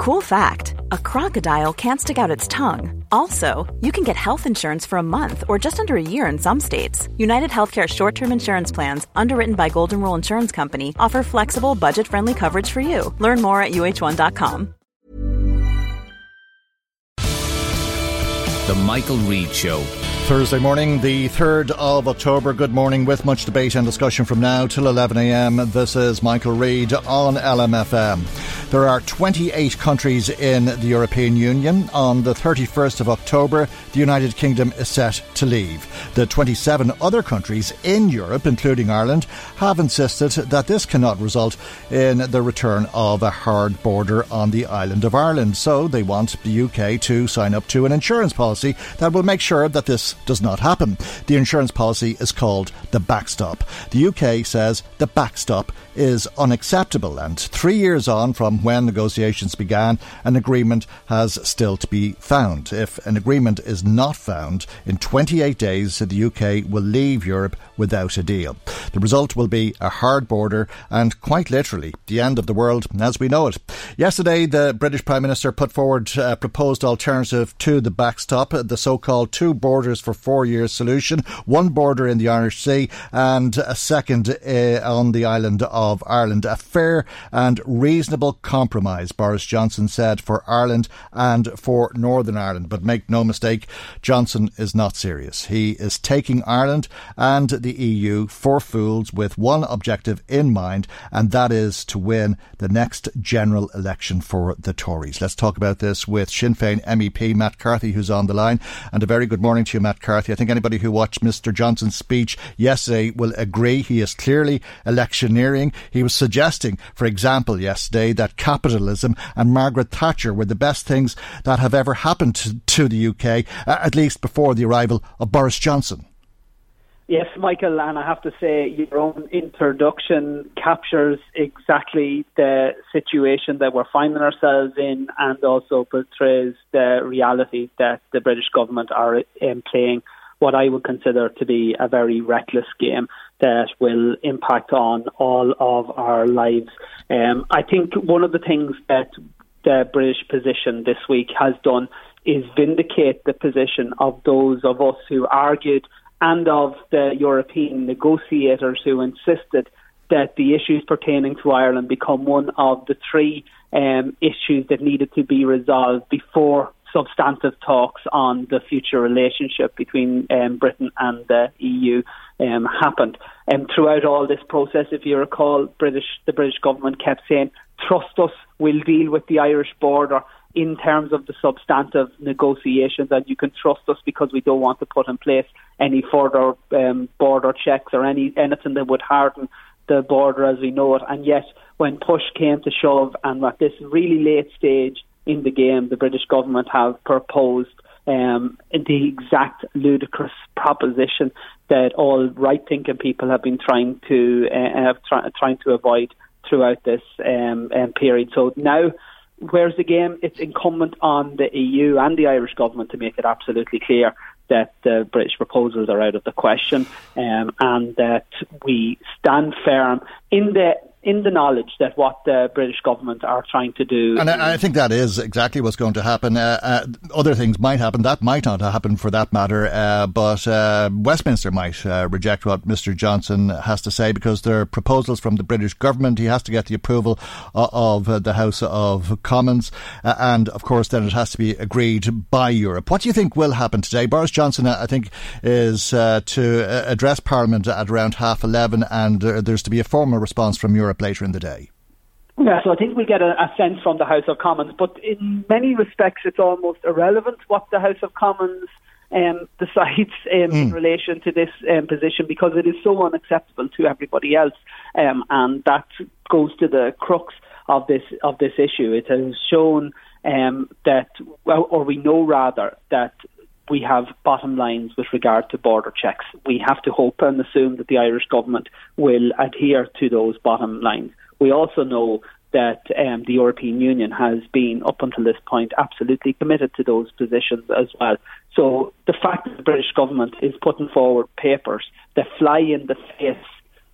Cool fact a crocodile can't stick out its tongue. Also, you can get health insurance for a month or just under a year in some states. United Healthcare short term insurance plans, underwritten by Golden Rule Insurance Company, offer flexible, budget friendly coverage for you. Learn more at uh1.com. The Michael Reade Show. Thursday morning, the 3rd of October. Good morning, with much debate and discussion from now till 11am. This is Michael Reade on LMFM. There are 28 countries in the European Union. On the 31st of October, the United Kingdom is set to leave. The 27 other countries in Europe, including Ireland, have insisted that this cannot result in the return of a hard border on the island of Ireland. So they want the UK to sign up to an insurance policy that will make sure that this does not happen. The insurance policy is called the backstop. The UK says the backstop is unacceptable, and three years on from when negotiations began, an agreement has still to be found. If an agreement is not found in 28 days, the UK will leave Europe without a deal. The result will be a hard border and quite literally the end of the world as we know it. Yesterday, the British Prime Minister put forward a proposed alternative to the backstop, the so-called two borders for four years solution, one border in the Irish Sea and a second uh, on the island of Ireland. A fair and reasonable compromise, Boris Johnson said, for Ireland and for Northern Ireland. But make no mistake, Johnson is not serious. He is taking Ireland and the EU for fools with one objective in mind, and that is to win the next general election for the Tories. Let's talk about this with Sinn Féin MEP Matt Carthy, who's on the line. And a very good morning to you, Matt Carthy. I think anybody who watched Mr. Johnson's speech yesterday will agree he is clearly electioneering. He was suggesting, for example, yesterday that capitalism and Margaret Thatcher were the best things that have ever happened to, to the UK, uh, at least before the arrival of Boris Johnson. Yes, Michael, and I have to say your own introduction captures exactly the situation that we're finding ourselves in and also portrays the reality that the British government are um, playing what I would consider to be a very reckless game that will impact on all of our lives. Um, I think one of the things that the British position this week has done is vindicate the position of those of us who argued and of the European negotiators who insisted that the issues pertaining to Ireland become one of the three um, issues that needed to be resolved before substantive talks on the future relationship between um, Britain and the EU um, happened. And um, throughout all this process, if you recall, British the British government kept saying, "Trust us, we'll deal with the Irish border." in terms of the substantive negotiations, and you can trust us because we don't want to put in place any further um, border checks or any anything that would harden the border as we know it. And yet, when push came to shove, and at this really late stage in the game, the British government have proposed um, the exact ludicrous proposition that all right-thinking people have been trying to uh, try, trying to avoid throughout this um, um, period. So now Whereas game? it's incumbent on the EU and the Irish government to make it absolutely clear that the British proposals are out of the question um, and that we stand firm in the in the knowledge that what the British government are trying to do. And I, I think that is exactly what's going to happen. Uh, uh, other things might happen. That might not happen for that matter. Uh, but uh, Westminster might uh, reject what Mr. Johnson has to say because there are proposals from the British government. He has to get the approval of, of the House of Commons. Uh, and of course, then it has to be agreed by Europe. What do you think will happen today? Boris Johnson, I think, is to address Parliament at around half 11 and there's to be a formal response from Europe Europe later in the day? Yeah, so I think we get a, a, sense from the House of Commons, but in many respects, it's almost irrelevant what the House of Commons um, decides um, mm. in relation to this um, position because it is so unacceptable to everybody else, um, and that goes to the crux of this of this issue. It has shown um, that, or we know rather that we have bottom lines with regard to border checks. We have to hope and assume that the Irish government will adhere to those bottom lines. We also know that um, the European Union has been, up until this point, absolutely committed to those positions as well. So the fact that the British government is putting forward papers that fly in the face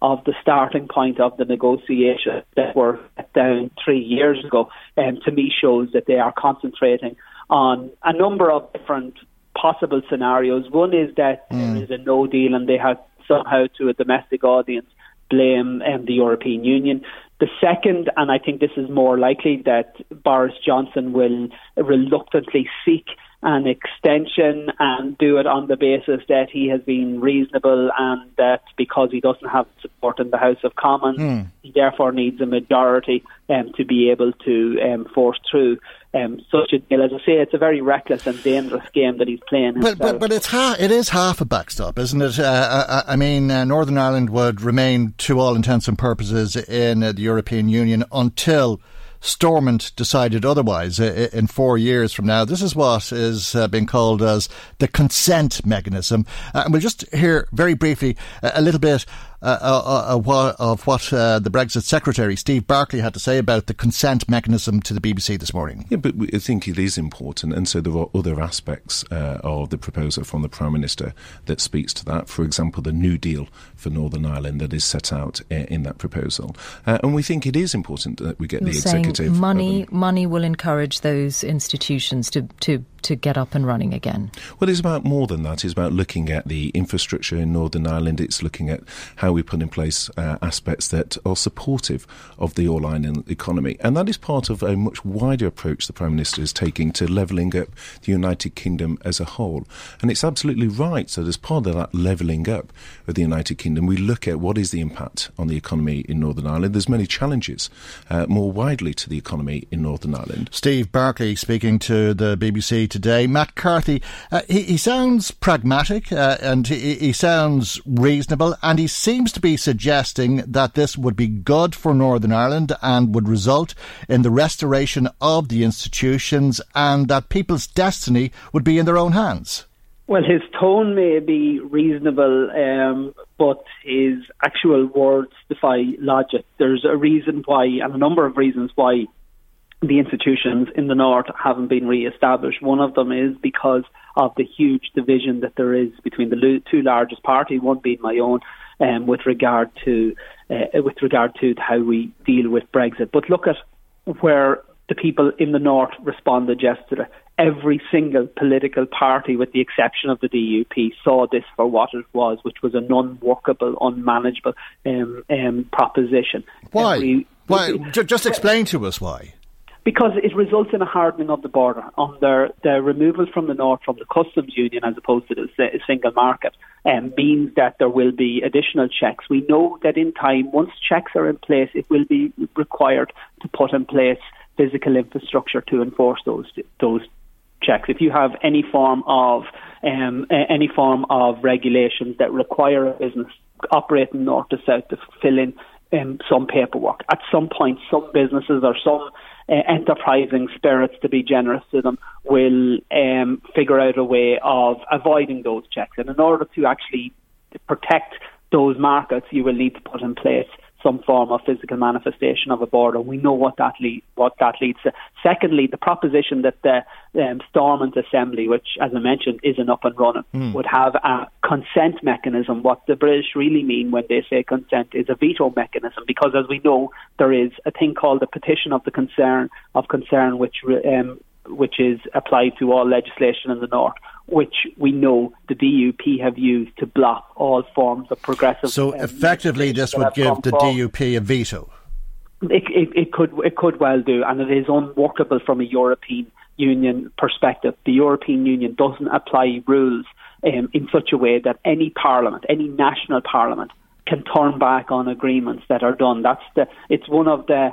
of the starting point of the negotiation that were down three years ago, um, to me shows that they are concentrating on a number of different possible scenarios. One is that mm. there is a no deal and they have somehow to a domestic audience blame um, the European Union. The second, and I think this is more likely, that Boris Johnson will reluctantly seek an extension and do it on the basis that he has been reasonable and that because he doesn't have support in the House of Commons, mm. he therefore needs a majority um, to be able to um, force through um, such a deal. As I say, it's a very reckless and dangerous game that he's playing. But, but, but it's ha- it is half a backstop, isn't it? Uh, I, I, mean, uh, Northern Ireland would remain, to all intents and purposes, in uh, the European Union until Stormont decided otherwise in four years from now. This is what is uh, being called as the consent mechanism. Uh, and we'll just hear very briefly a little bit uh, uh, uh, of what uh, the Brexit Secretary, Steve Barclay, had to say about the consent mechanism to the BBC this morning. Yeah, but I think it is important. And so there are other aspects uh, of the proposal from the Prime Minister that speaks to that. For example, the New Deal for Northern Ireland that is set out in that proposal. Uh, and we think it is important that we get You're the executive. Money, money will encourage those institutions to, to to get up and running again? Well, it's about more than that. It's about looking at the infrastructure in Northern Ireland. It's looking at how we put in place uh, aspects that are supportive of the all Ireland economy. And that is part of a much wider approach the Prime Minister is taking to levelling up the United Kingdom as a whole. And it's absolutely right that as part of that levelling up of the United Kingdom, we look at what is the impact on the economy in Northern Ireland. There's many challenges uh, more widely to the economy in Northern Ireland. Steve Barclay speaking to the BBC today. Matt Carthy, uh, he, he, sounds pragmatic uh, and he, he, sounds reasonable, and he seems to be suggesting that this would be good for Northern Ireland and would result in the restoration of the institutions and that people's destiny would be in their own hands. Well, his tone may be reasonable, um, but his actual words defy logic. There's a reason why, and a number of reasons why the institutions in the north haven't been re-established. One of them is because of the huge division that there is between the two largest parties, one being my own, um, with regard to uh, with regard to how we deal with Brexit. But look at where the people in the north responded yesterday. Every single political party, with the exception of the DUP, saw this for what it was, which was an unworkable, unmanageable um, um, proposition. Why? Every, why? Just explain to us why because it results in a hardening of the border under the removal from the north from the customs union as opposed to the single market um, means that there will be additional checks. We know that in time, once checks are in place, it will be required to put in place physical infrastructure to enforce those those checks. If you have any form of um, any form of regulations that require a business operating north to south to fill in um, some paperwork, at some point, some businesses or some uh, enterprising spirits, to be generous to them, will um, figure out a way of avoiding those checks. And in order to actually protect those markets, you will need to put in place some form of physical manifestation of a border. We know what that lead, what that leads to. Secondly, the proposition that the um, Stormont Assembly, which, as I mentioned, isn't up and running, mm. would have a consent mechanism. What the British really mean when they say consent is a veto mechanism, because as we know, there is a thing called the petition of the concern of concern, which um, which is applied to all legislation in the north which we know the DUP have used to block all forms of progressive. So um, effectively, this would give the DUP a veto. It, it, it, could it could well do, and it is unworkable from a European Union perspective. The European Union doesn't apply rules um, in such a way that any parliament, any national parliament, can turn back on agreements that are done. That's the. It's one of the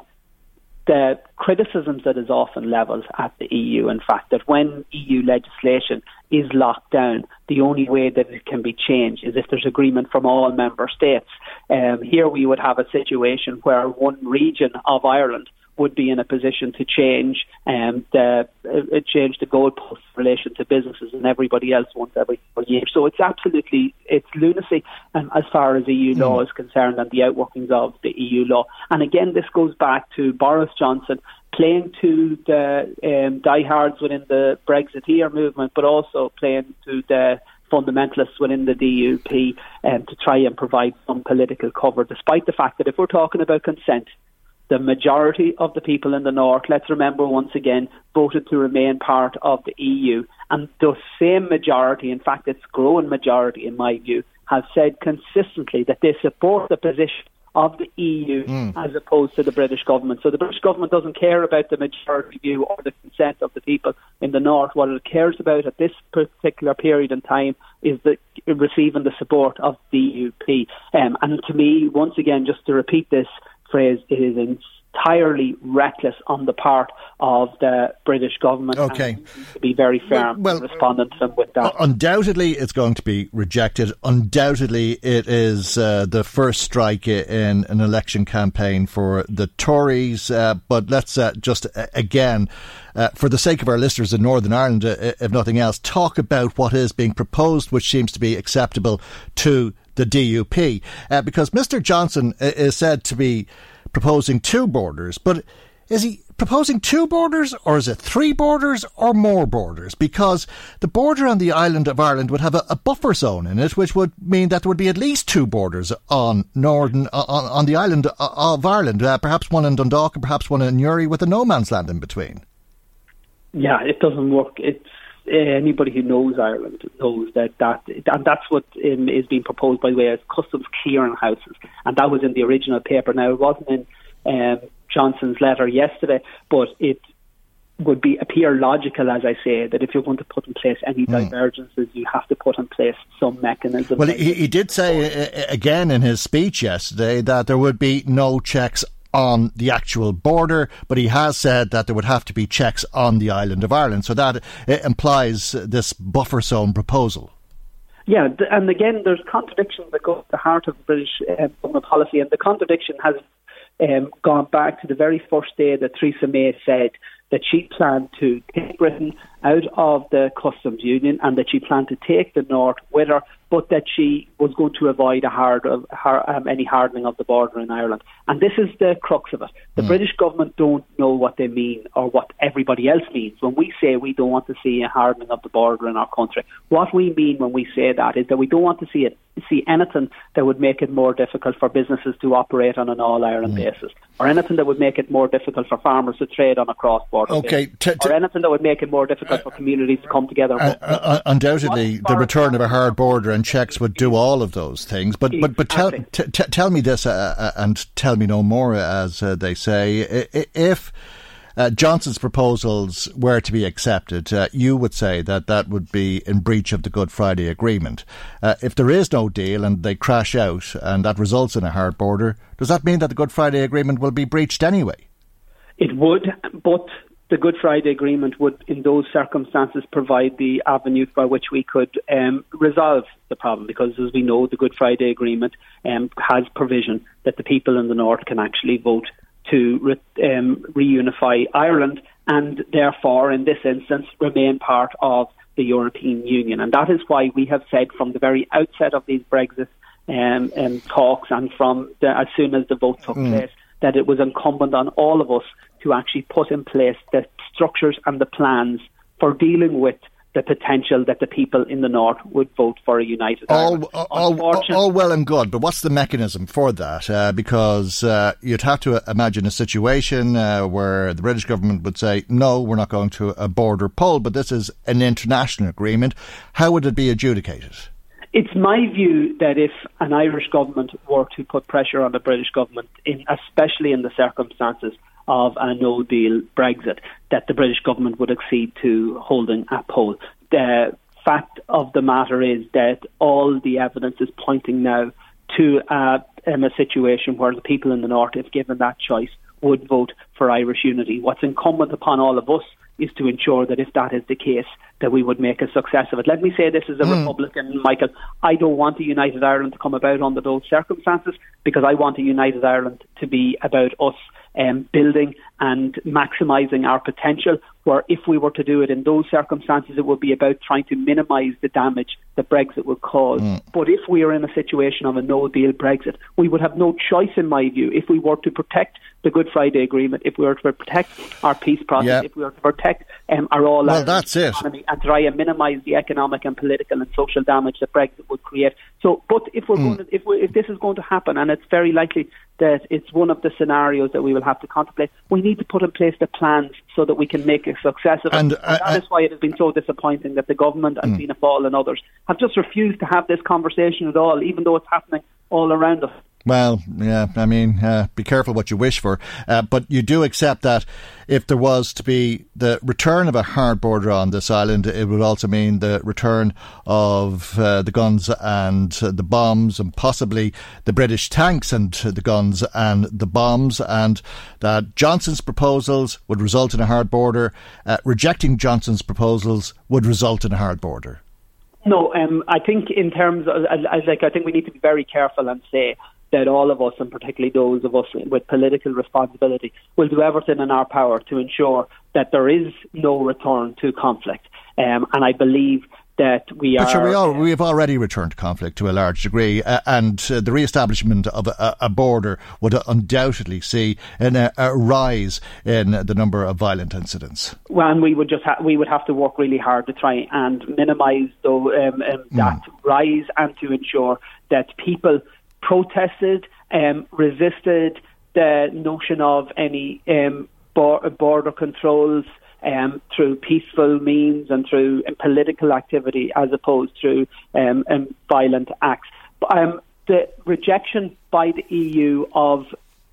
the criticisms that is often levelled at the EU, in fact, that when EU legislation is locked down, the only way that it can be changed is if there's agreement from all member states. Um, here we would have a situation where one region of Ireland would be in a position to change um, the uh, change the goalposts in relation to businesses and everybody else once every four years. So it's absolutely it's lunacy um, as far as EU mm. law is concerned and the outworkings of the EU law. And again, this goes back to Boris Johnson playing to the um, diehards within the Brexiteer movement, but also playing to the fundamentalists within the DUP um, to try and provide some political cover, despite the fact that if we're talking about consent, the majority of the people in the north, let's remember once again, voted to remain part of the EU. And the same majority, in fact, it's growing majority in my view, have said consistently that they support the position of the EU mm. as opposed to the British government. So the British government doesn't care about the majority view or the consent of the people in the north. What it cares about at this particular period in time is the receiving the support of the DUP. Um, and to me, once again, just to repeat this phrase, it is entirely reckless on the part of the British government. Okay. To be very firm well, well, responding to them with that. Undoubtedly, it's going to be rejected. Undoubtedly, it is uh, the first strike in an election campaign for the Tories. Uh, but let's uh, just uh, again. Uh, for the sake of our listeners in Northern Ireland, uh, if nothing else, talk about what is being proposed, which seems to be acceptable to the DUP. because Mr. Johnson is said to be proposing two borders, but is he proposing two borders or is it three borders or more borders? Because the border on the island of Ireland would have a, a buffer zone in it, which would mean that there would be at least two borders on northern on, on the island of Ireland, uh, perhaps one in Dundalk and perhaps one in Newry with a no man's land in between. Yeah, it doesn't work. It's uh, anybody who knows Ireland knows that that and that's what um, is being proposed by the way as customs clearing houses, and that was in the original paper. Now it wasn't in um, Johnson's letter yesterday, but it would be appear logical, as I say, that if you're going to put in place any mm. divergences, you have to put in place some mechanism. Well, he, he did say uh, again in his speech yesterday that there would be no checks on the actual border, but he has said that there would have to be checks on the island of Ireland. So that implies this buffer zone proposal. Yeah, and again, there's contradictions that go to the heart of British uh, government policy, and the contradiction has um, gone back to the very first day that Theresa May said that she planned to take Britain out of the customs union and that she planned to take the north with her but that she was going to avoid a hard, uh, um, any hardening of the border in Ireland. And this is the crux of it. The mm. British government don't know what they mean or what everybody else means when we say we don't want to see a hardening of the border in our country. What we mean when we say that is that we don't want to see it see anything that would make it more difficult for businesses to operate on an all Ireland mm. basis, or anything that would make it more difficult for farmers to trade on a cross border okay. basis, t- t- or anything that would make it more difficult uh, for communities to come together. Uh, uh, undoubtedly, the return of a hard border and checks would do all of those things. But but but tell t- t- tell me this uh, uh, and tell me no more, as uh, they say. If uh, Johnson's proposals were to be accepted, uh, you would say that that would be in breach of the Good Friday Agreement. Uh, if there is no deal and they crash out and that results in a hard border, does that mean that the Good Friday Agreement will be breached anyway? It would, but the Good Friday Agreement would, in those circumstances, provide the avenue by which we could um, resolve the problem. Because, as we know, the Good Friday Agreement um, has provision that the people in the North can actually vote to re- um, reunify Ireland and, therefore, in this instance, remain part of the European Union. And that is why we have said from the very outset of these Brexit um, um, talks and from the, as soon as the vote took mm. place that it was incumbent on all of us to actually put in place the structures and the plans for dealing with the potential that the people in the north would vote for a united all, All, all, all well and good, but what's the mechanism for that? Uh, because uh, you'd have to imagine a situation uh, where the British government would say, no, we're not going to a border poll, but this is an international agreement. How would it be adjudicated? It's my view that if an Irish government were to put pressure on the British government, in, especially in the circumstances of a no deal Brexit, that the British government would accede to holding a poll. The fact of the matter is that all the evidence is pointing now to uh, um, a situation where the people in the north, if given that choice, would vote for Irish unity. What's incumbent upon all of us is to ensure that if that is the case, that we would make a success of it. Let me say this as a mm. Republican, Michael. I don't want a united Ireland to come about under those circumstances because I want a united Ireland to be about us um, building and maximising our potential. Where if we were to do it in those circumstances, it would be about trying to minimise the damage that Brexit would cause. Mm. But if we are in a situation of a no deal Brexit, we would have no choice, in my view, if we were to protect the Good Friday Agreement, if we were to protect our peace process, yep. if we were to protect um, our all well, that's it. economy and try and minimise the economic and political and social damage that Brexit would create. So, but if we're mm. going to, if, we, if this is going to happen, and it's very likely that it's one of the scenarios that we will have to contemplate. We need to put in place the plans so that we can make success of it. And, uh, and that is why it has been so disappointing that the government and mm. Fianna Fáil and others have just refused to have this conversation at all, even though it's happening all around us. Well, yeah, I mean, uh, be careful what you wish for. Uh, but you do accept that if there was to be the return of a hard border on this island, it would also mean the return of uh, the guns and the bombs and possibly the British tanks and the guns and the bombs, and that Johnson's proposals would result in a hard border. Uh, rejecting Johnson's proposals would result in a hard border. No, um, I think in terms of, like, I think we need to be very careful and say that all of us, and particularly those of us with political responsibility, will do everything in our power to ensure that there is no return to conflict. Um, and I believe that we but are. Sure, we, all, we have already returned to conflict to a large degree, uh, and uh, the re-establishment of a, a, border would undoubtedly see an, a, a, rise in the number of violent incidents. Well, and we would just ha- we would have to work really hard to try and minimise um, um, mm. that rise and to ensure that people protested, um, resisted the notion of any um, border controls um, through peaceful means and through um, political activity as opposed to um, um, violent acts. Um, the rejection by the EU of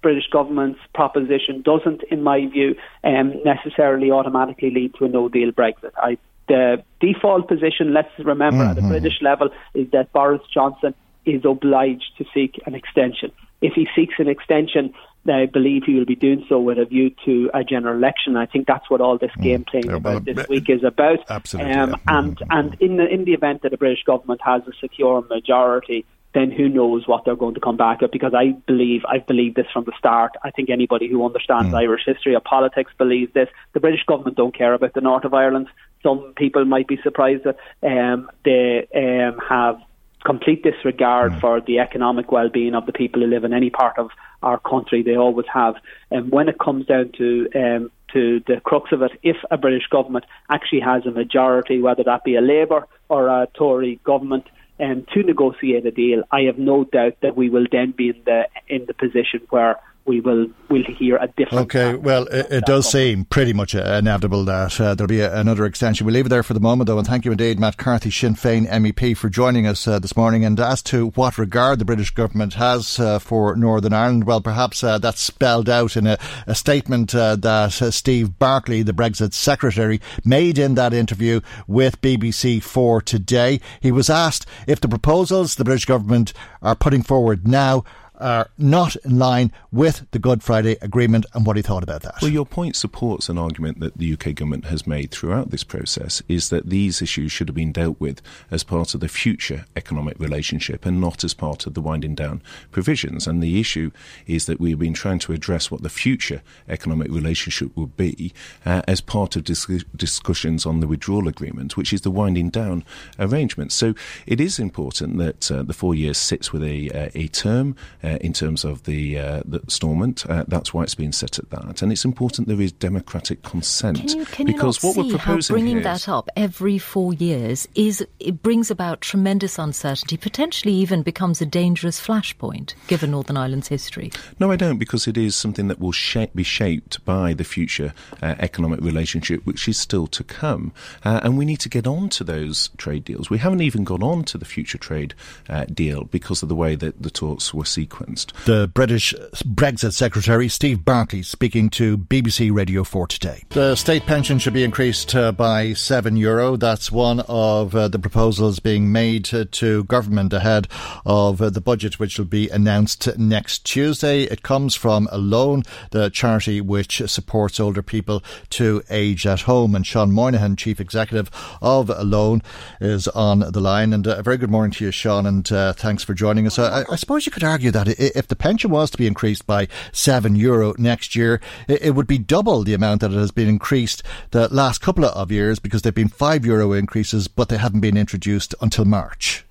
British government's proposition doesn't, in my view, um, necessarily automatically lead to a no deal Brexit. I, the default position, let's remember mm-hmm. at the British level, is that Boris Johnson is obliged to seek an extension. If he seeks an extension, I believe he will be doing so with a view to a general election. I think that's what all this mm. game playing about this week is about. Absolutely. Um, yeah. And mm-hmm. and in the in the event that the British government has a secure majority, then who knows what they're going to come back with? Because I believe I've believed this from the start. I think anybody who understands mm. Irish history or politics believes this. The British government don't care about the north of Ireland. Some people might be surprised that um, they um, have complete disregard mm. for the economic well-being of the people who live in any part of our country. They always have. And when it comes down to um, to the crux of it, if a British government actually has a majority, whether that be a Labour or a Tory government, um, to negotiate a deal, I have no doubt that we will then be in the in the position where we will will hear a different. Okay, well, it, it does seem pretty much inevitable that uh, there'll be a, another extension. We'll leave it there for the moment, though, and thank you indeed, Matt Carthy, Sinn Féin MEP, for joining us uh, this morning. And as to what regard the British government has uh, for Northern Ireland, well, perhaps uh, that's spelled out in a, a statement uh, that uh, Steve Barclay, the Brexit secretary, made in that interview with BBC Four today. He was asked if the proposals the British government are putting forward now are not in line with the Good Friday Agreement and what he thought about that. Well, your point supports an argument that the UK government has made throughout this process is that these issues should have been dealt with as part of the future economic relationship and not as part of the winding down provisions. And the issue is that we've been trying to address what the future economic relationship would be uh, as part of dis- discussions on the withdrawal agreement, which is the winding down arrangement. So it is important that uh, the four years sits with a, uh, a term. Uh, uh, in terms of the, uh, the installment. Uh, that's why it's been set at that. And it's important there is democratic consent. Can you, can because what we're proposing how bringing that up every four years is it brings about tremendous uncertainty, potentially even becomes a dangerous flashpoint given Northern Ireland's history? No, I don't, because it is something that will shape, be shaped by the future uh, economic relationship, which is still to come. Uh, and we need to get on to those trade deals. We haven't even gone on to the future trade uh, deal because of the way that the talks were sequenced sequenced. The British Brexit Secretary Steve Barclay speaking to BBC Radio 4 today. The state pension should be increased uh, by €7. Euro. That's one of uh, the proposals being made uh, to government ahead of uh, the budget, which will be announced next Tuesday. It comes from Alone, the charity which supports older people to age at home. And Sean Moynihan, Chief Executive of Alone, is on the line. And uh, a very good morning to you, Sean, and uh, thanks for joining us. I, I suppose you could argue that If the pension was to be increased by seven euro next year, it would be double the amount that it has been increased the last couple of years because there have been five euro increases, but they haven't been introduced until March.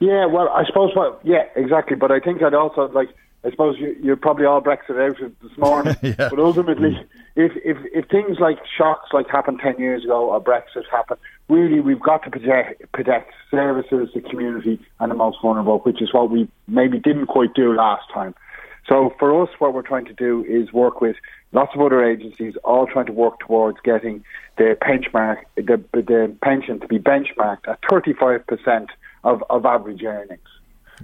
Yeah, well, I suppose, well, yeah, exactly. But I think I'd also like I suppose you, are probably all Brexit out this morning, yeah. but ultimately, if, if if things like shocks like happened ten years ago or Brexit happened, really we've got to protect, protect services, the community, and the most vulnerable, which is what we maybe didn't quite do last time. So for us, what we're trying to do is work with lots of other agencies, all trying to work towards getting the benchmark, the, the pension to be benchmarked at 35% of, of average earnings,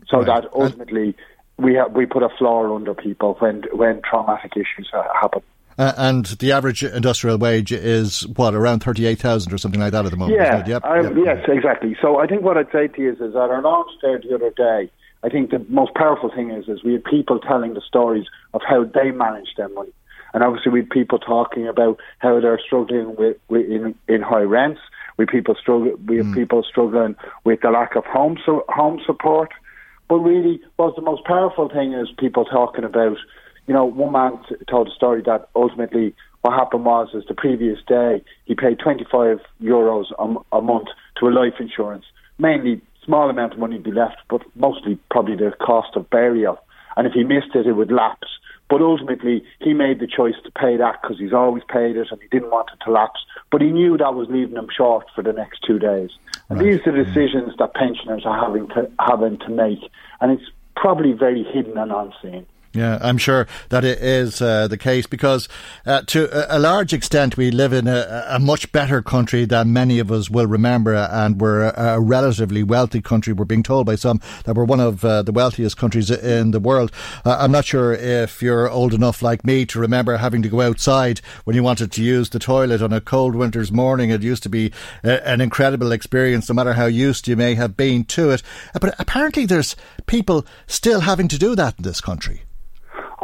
so right. that ultimately we have, we put a floor under people when when traumatic issues happen. Uh, and the average industrial wage is what around thirty eight thousand or something like that at the moment. Yeah, yep, yep. yes, exactly. So I think what I'd say to you is, is that our launch there the other day. I think the most powerful thing is is we had people telling the stories of how they manage their money, and obviously we had people talking about how they're struggling with, with in in high rents. We people struggle. We have mm. people struggling with the lack of home so, home support. But really, what's the most powerful thing is people talking about. You know, one man t- told a story that ultimately what happened was, is the previous day he paid 25 euros a, a month to a life insurance, mainly small amount of money would be left, but mostly probably the cost of burial. And if he missed it, it would lapse. But ultimately, he made the choice to pay that because he's always paid it and he didn't want it to lapse. But he knew that was leaving him short for the next two days. And right. these are the mm. decisions that pensioners are having to having to make, and it's probably very hidden and unseen. Yeah, I'm sure that it is uh, the case because uh, to a large extent we live in a, a, much better country than many of us will remember and we're a, a relatively wealthy country. We're being told by some that we're one of uh, the wealthiest countries in the world. Uh, I'm not sure if you're old enough like me to remember having to go outside when you wanted to use the toilet on a cold winter's morning. It used to be a, uh, an incredible experience no matter how used you may have been to it. Uh, but apparently there's people still having to do that in this country.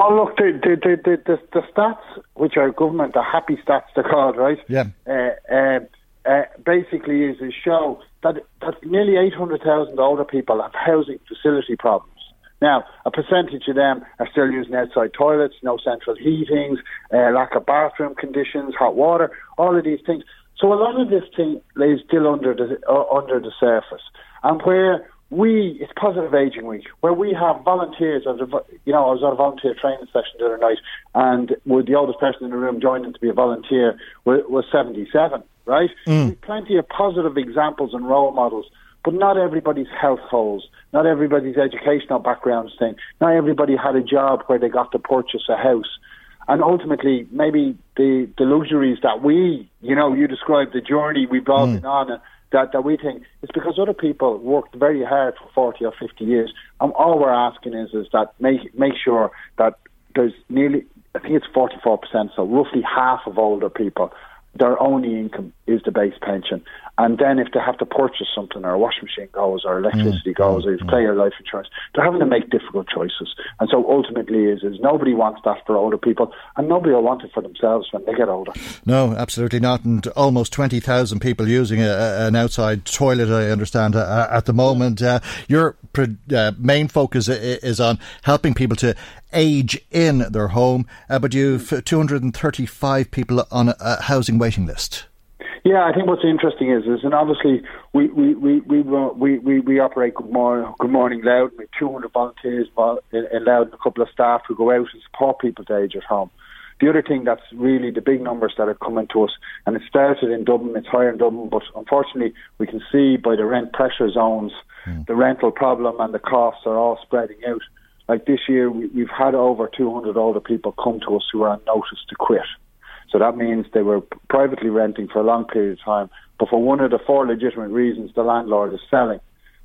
Oh, look, the, the, the, the, the stats, which are government, the happy stats they're called, right? Yeah. Uh, uh, uh, basically is a show that, that nearly 800,000 older people have housing facility problems. Now, a percentage of them are still using outside toilets, no central heatings, uh, lack of bathroom conditions, hot water, all of these things. So a lot of this thing lays still under the uh, under the surface, and where we it's positive aging week where we have volunteers as a, you know I was at a volunteer training session the other night and with the oldest person in the room joining to be a volunteer was, was 77 right mm. plenty of positive examples and role models but not everybody's health households not everybody's educational backgrounds thing not everybody had a job where they got to purchase a house and ultimately maybe the the luxuries that we you know you described the journey we've all mm. been on that, that we think it's because other people worked very hard for 40 or 50 years. And all we're asking is, is that make, make sure that there's nearly, I think it's 44%, so roughly half of older people their only income is the base pension. And then if they have to purchase something or a washing machine goes or electricity mm. goes or you pay your life insurance, they're having to make difficult choices. And so ultimately is, is nobody wants that for older people and nobody will want it for themselves when they get older. No, absolutely not. And almost 20,000 people using a, an outside toilet, I understand, uh, at the moment. Uh, your uh, main focus is on helping people to age in their home, uh, but you've 235 people on a housing waiting list. Yeah, I think what's interesting is, is and obviously we we we we we, we, we operate Good Morning, Good Morning Louth with 200 volunteers in, in Louth and a couple of staff who go out and support people to age at home. The other thing that's really the big numbers that are coming to us, and it started in Dublin, it's higher in Dublin, but unfortunately we can see by the rent pressure zones, mm. the rental problem and the costs are all spreading out. Like this year, we, we've had over 200 older people come to us who are on notice to quit. So that means they were privately renting for a long period of time, but for one of the four legitimate reasons, the landlord is selling.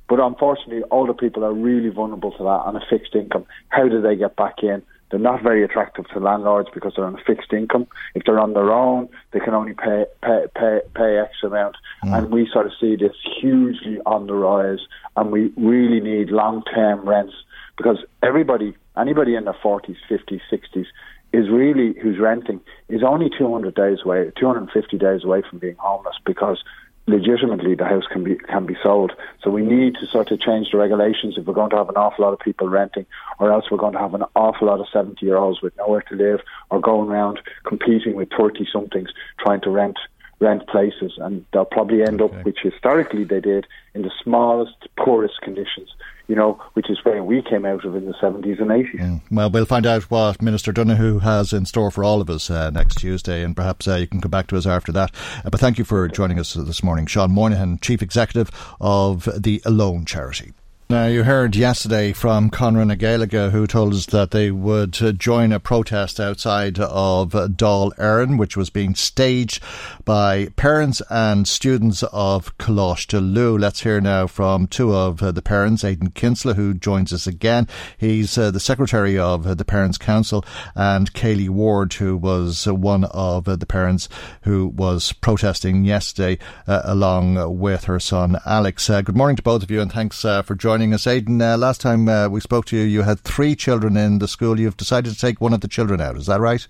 But unfortunately, older people are really vulnerable to that on a fixed income. How do they get back in? They're not very attractive to landlords because they're on a fixed income. If they're on their own, they can only pay pay pay, pay X amount. Mm. And we sort of see this hugely on the rise. And we really need long term rents because everybody, anybody in their forties, fifties, sixties, is really who's renting is only 200 days away, 250 days away from being homeless because legitimately the house can be can be sold. So we need to sort of change the regulations if we're going to have an awful lot of people renting, or else we're going to have an awful lot of seventy year olds with nowhere to live or going around competing with thirty somethings trying to rent rent places, and they'll probably end okay. up, which historically they did, in the smallest, poorest conditions. You know, which is where we came out of in the 70s and 80s. Mm. Well, we'll find out what Minister Donohoe has in store for all of us uh, next Tuesday, and perhaps uh, you can come back to us after that. Uh, but thank you for joining us this morning. Sean Moynihan, Chief Executive of the Alone Charity. Now, you heard yesterday from Conradh na who told us that they would uh, join a protest outside of Dáil Éireann, which was being staged by parents and students of Coláiste Lú. Let's hear now from two of uh, the parents, Aidan Kinsler, who joins us again. He's uh, the Secretary of uh, the Parents' Council, and Kaylee Ward, who was uh, one of uh, the parents who was protesting yesterday along with her son Alex. good morning to both of you, and thanks for joining joining us. Aidan, uh, last time uh, we spoke to you, you had three children in the school. You've decided to take one of the children out. Is that right?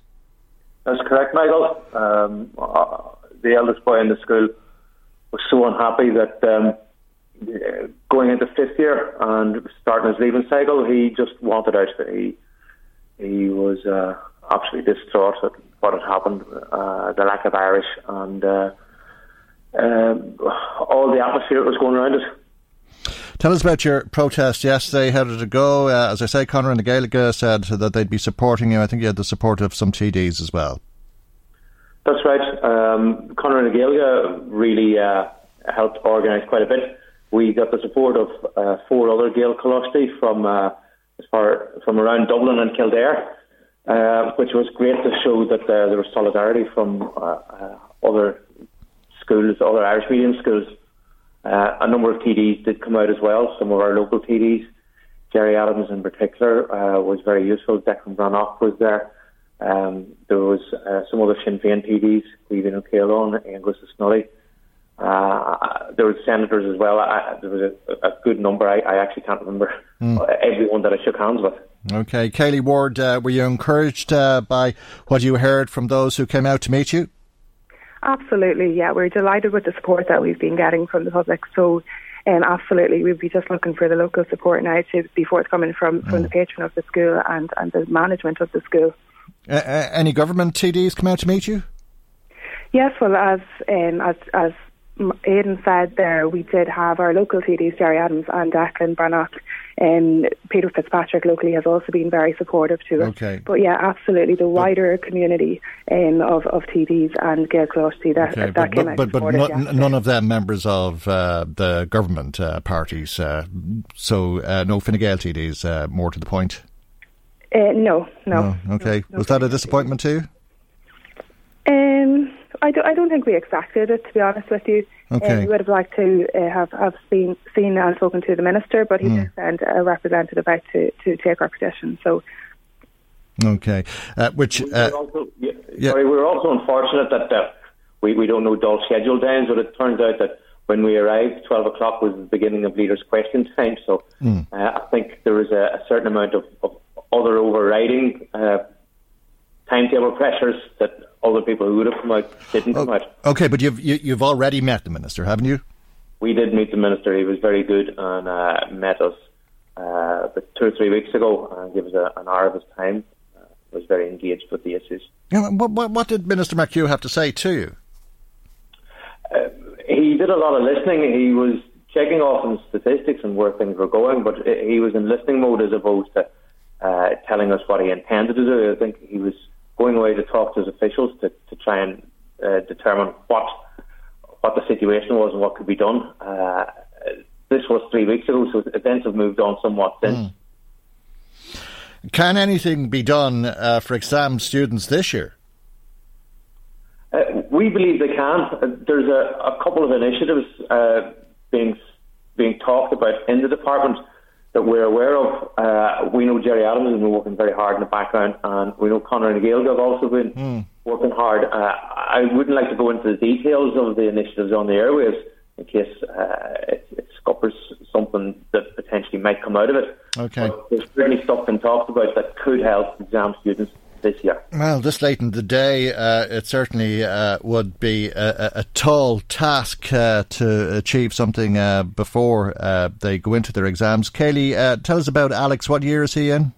That's correct, Michael. Um, uh, the eldest boy in the school was so unhappy that um, going into fifth year and starting his leaving cycle, he just wanted out. He he was uh, absolutely distraught at what had happened, uh, the lack of Irish, and uh, um, all the atmosphere that was going around it. Tell us about your protest yesterday. How did it go? Uh, as I say, Conradh na Gaeilge said that they'd be supporting you. I think you had the support of some TDs as well. That's right. Um, Conradh na Gaeilge really uh, helped organise quite a bit. We got the support of uh, four other Gael Coláiste from uh, far from around Dublin and Kildare, uh, which was great to show that uh, there was solidarity from other schools, other Irish medium schools. Uh, a number of TDs did come out as well, some of our local TDs. Gerry Adams in particular uh, was very useful. Declan Breathnach was there. Um, there was uh, some other Sinn Féin TDs, Stephen O'Keelan, Angus Snully. Uh, there were senators as well. I, there was a, a good number. I, I, actually can't remember mm. everyone that I shook hands with. Okay, Kaylee Ward, uh, were you encouraged uh, by what you heard from those who came out to meet you? Absolutely, yeah. We're delighted with the support that we've been getting from the public. So, um, absolutely, we'd be just looking for the local support now to be forthcoming from, from mm. the patron of the school and, and the management of the school. Uh, uh, any government TDs come out to meet you? Yes, well, as um, as as Aidan said there, we did have our local TDs, Gerry Adams and Declan Breathnach. And Peter Fitzpatrick locally has also been very supportive to us. Okay. But yeah, absolutely, the wider but, community um, of, of TDs and Gael Coláiste that, okay, that but, came but, But, but none of them members of uh, the government uh, parties. Uh, so uh, no Fine Gael TDs, uh, more to the point? Uh, no, no. Oh, okay. No, Was that a disappointment to you? Um, I, do, I don't think we expected it, to be honest with you. Okay. Uh, we would have liked to uh, have, have seen, seen and spoken to the minister, but he mm. did send a representative out to, to take our petition. So. Okay. Uh, which. we uh, also, yeah, yeah. Sorry, we were also unfortunate that uh, we, we don't know Dáil schedule times, but it turns out that when we arrived, 12 o'clock was the beginning of leaders' question time. So mm. I think there was a, a certain amount of, of other overriding timetable pressures that other people who would have come out didn't come out. Okay, but you've you, have you have already met the minister, haven't you? We did meet the minister. He was very good and uh, met us uh, two or three weeks ago and gave us a, an hour of his time. Uh, was very engaged with the issues. Yeah, what, what, what, did Minister McHugh have to say to you? Uh, he did a lot of listening. He was checking off on statistics and where things were going, but he was in listening mode as opposed to uh, telling us what he intended to do. I think he was going away to talk to his officials to, to try and uh, determine what what the situation was and what could be done. Uh, this was three weeks ago, so events have moved on somewhat since. Mm. Can anything be done uh, for exam students this year? Uh, we believe they can. Uh, there's a, a, couple of initiatives uh, being being talked about in the department that we're aware of. Uh, we know Gerry Adams has been working very hard in the background, and we know Conradh na Gaeilge have also been mm. working hard. Uh, I wouldn't like to go into the details of the initiatives on the airwaves in case uh, it, it scuppers something that potentially might come out of it. Okay. But there's certainly stuff been talked about that could help exam students this year. Well, this late in the day, uh, it certainly uh, would be a, a, tall task uh, to achieve something uh, before uh, they go into their exams. Kaylee, uh, tell us about Alex. What year is he in?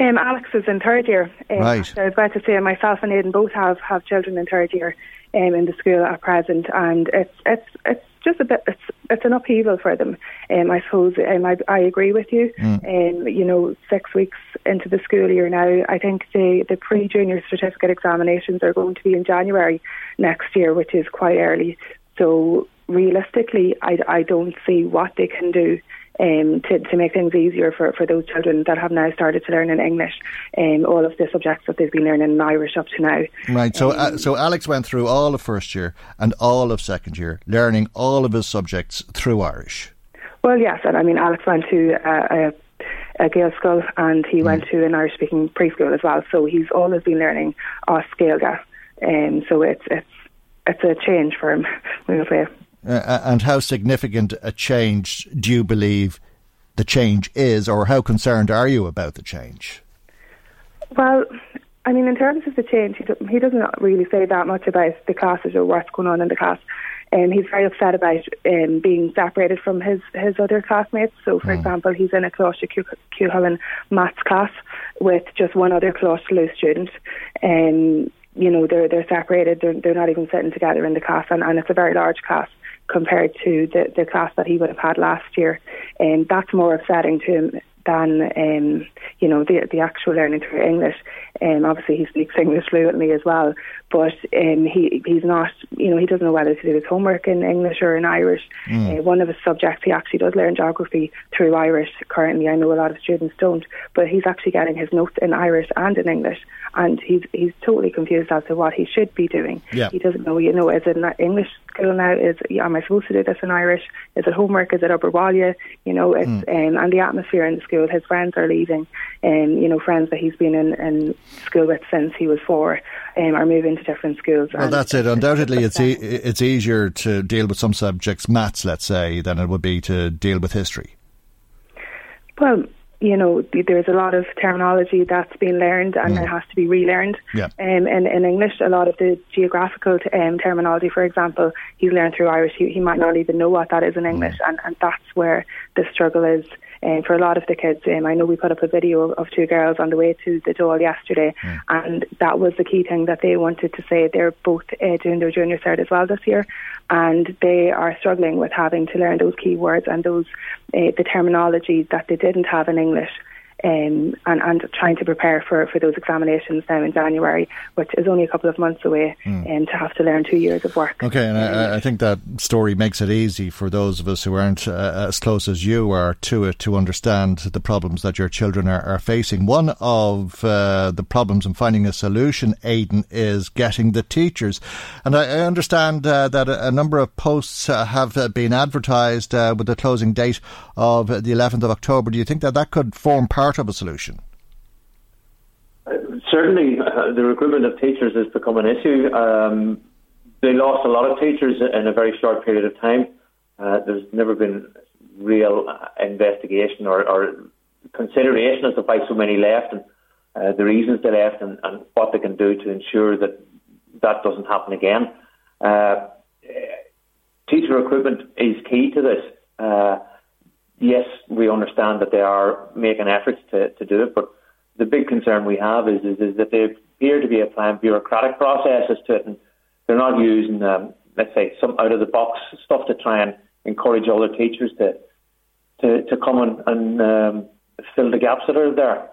Um, Alex is in third year. Um, right. I was about to say myself and Aidan both have, have children in third year um, in the school at present, and it's it's it's just a bit it's it's an upheaval for them. Um, I suppose um, I I agree with you. Mm. Um, you know, six weeks into the school year now, I think the the pre junior certificate examinations are going to be in January next year, which is quite early. So realistically, I I don't see what they can do um, to, to make things easier for, for those children that have now started to learn in English um, all of the subjects that they've been learning in Irish up to now. Right. So, uh, so Alex went through all of first year and all of second year, learning all of his subjects through Irish. Well, yes, and I mean Alex went to uh, a, a Gaelscoil and he mm. went to an Irish speaking preschool as well. So he's always been learning as Gaeilge, and um, so it's it's it's a change for him. We'll say. Uh, and how significant a change do you believe the change is, or how concerned are you about the change? Well, I mean, in terms of the change, he, he doesn't really say that much about the classes or what's going on in the class. Um, he's very upset about um, being separated from his, his other classmates. So, for mm. example, he's in a Coláiste Cuchulainn maths class with just one other Coláiste student. Um, you know, they're they're separated. They're they're not even sitting together in the class, and, and it's a very large class compared to the, the class that he would have had last year. And that's more upsetting to him than um, you know the the actual learning through English. Um, obviously, he speaks English fluently as well, but um, he he's not you know he doesn't know whether to do his homework in English or in Irish. Mm. Uh, one of his subjects he actually does learn geography through Irish. Currently, I know a lot of students don't, but he's actually getting his notes in Irish and in English, and he's he's totally confused as to what he should be doing. Yeah. He doesn't know. You know, is it an English school now? Is am I supposed to do this in Irish? Is it homework? Is it obair bhaile? You know, it's mm. um, and the atmosphere in the school. His friends are leaving, and um, you know, friends that he's been in, in school with since he was four um, are moving to different schools. Well, that's it. Undoubtedly, it's e- it's easier to deal with some subjects, maths, let's say, than it would be to deal with history. Well, you know, there's a lot of terminology that's been learned and mm. it has to be relearned. Yeah. Um, in, in English, a lot of the geographical um, terminology, for example, he's learned through Irish. He, he might not even know what that is in English, mm. and, and that's where the struggle is um, for a lot of the kids. Um, I know we put up a video of two girls on the way to the Dáil yesterday, mm. and that was the key thing that they wanted to say. They're both uh, doing their junior cert as well this year, and they are struggling with having to learn those key words and those uh, the terminology that they didn't have in English um, and, and trying to prepare for, for those examinations now in January, which is only a couple of months away, mm. um, to have to learn two years of work. Okay, and I, I, think that story makes it easy for those of us who aren't uh, as close as you are to it to understand the problems that your children are, are facing. One of uh, the problems in finding a solution, Aidan, is getting the teachers. And I, I understand uh, that a, a, number of posts uh, have uh, been advertised uh, with the closing date of the 11th of October. Do you think that that could form part part of a solution? Uh, certainly, uh, the recruitment of teachers has become an issue. Um, they lost a lot of teachers in a very short period of time. Uh, there's never been real investigation or, or, consideration as to why so many left and uh, the reasons they left and, and, what they can do to ensure that that doesn't happen again. Uh, teacher recruitment is key to this yes, we understand that they are making efforts to, to do it, but the big concern we have is, is, is that they appear to be applying bureaucratic processes to it, and they're not using, um, let's say, some out of the box stuff to try and encourage other teachers to to, to come and, and um, fill the gaps that are there.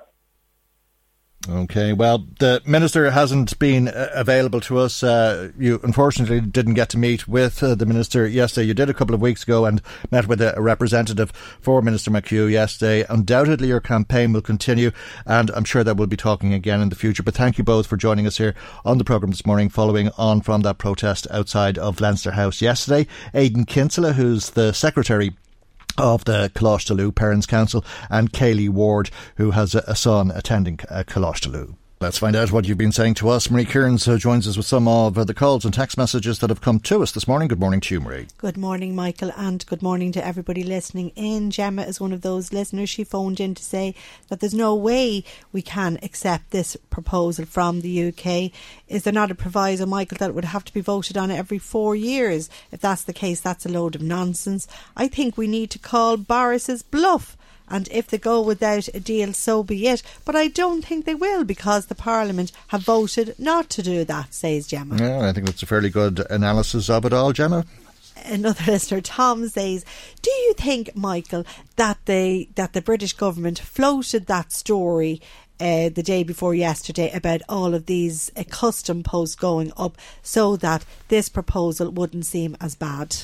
Okay, well, the minister hasn't been uh, available to us. Uh, you unfortunately didn't get to meet with uh, the minister yesterday. You did a couple of weeks ago and met with a representative for Minister McHugh yesterday. Undoubtedly, your campaign will continue, and I'm sure that we'll be talking again in the future. But thank you both for joining us here on the programme this morning, following on from that protest outside of Leinster House yesterday. Aidan Kinsella, who's the secretary of the Coláiste Parents Council and Kaylee Ward, who has a, son attending uh, Let's find out what you've been saying to us. Marie Kearns uh, joins us with some of uh, the calls and text messages that have come to us this morning. Good morning to you, Marie. Good morning, Michael, and good morning to everybody listening in. Gemma is one of those listeners. She phoned in to say that there's no way we can accept this proposal from the UK. Is there not a proviso, Michael, that would have to be voted on every four years? If that's the case, that's a load of nonsense. I think we need to call Boris's bluff and if they go without a deal, so be it. But I don't think they will because the Parliament have voted not to do that, says Gemma. Yeah, I think that's a fairly good analysis of it all, Gemma another listener, Tom, says, "Do you think, Michael, that the that the British government floated that story uh, the day before yesterday about all of these uh, custom posts going up so that this proposal wouldn't seem as bad?"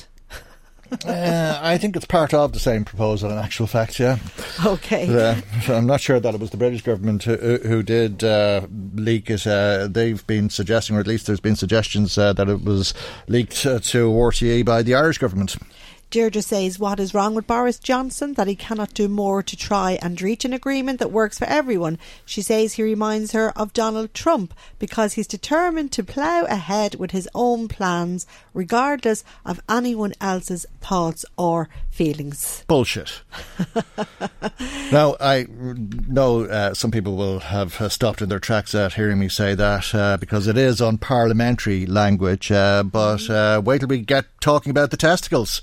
Uh, I think it's part of the same proposal, in actual fact, yeah. Okay. Uh, I'm not sure that it was the British government who, who did uh, leak it. Uh, they've been suggesting, or at least there's been suggestions uh, that it was leaked uh, to RTE by the Irish government. Deirdre says, What is wrong with Boris Johnson? That he cannot do more to try and reach an agreement that works for everyone. She says he reminds her of Donald Trump because he's determined to plough ahead with his own plans, regardless of anyone else's thoughts or feelings. Bullshit. now, I know uh, some people will have uh, stopped in their tracks at hearing me say that uh, because it is unparliamentary language, uh, but uh, wait till we get talking about the testicles.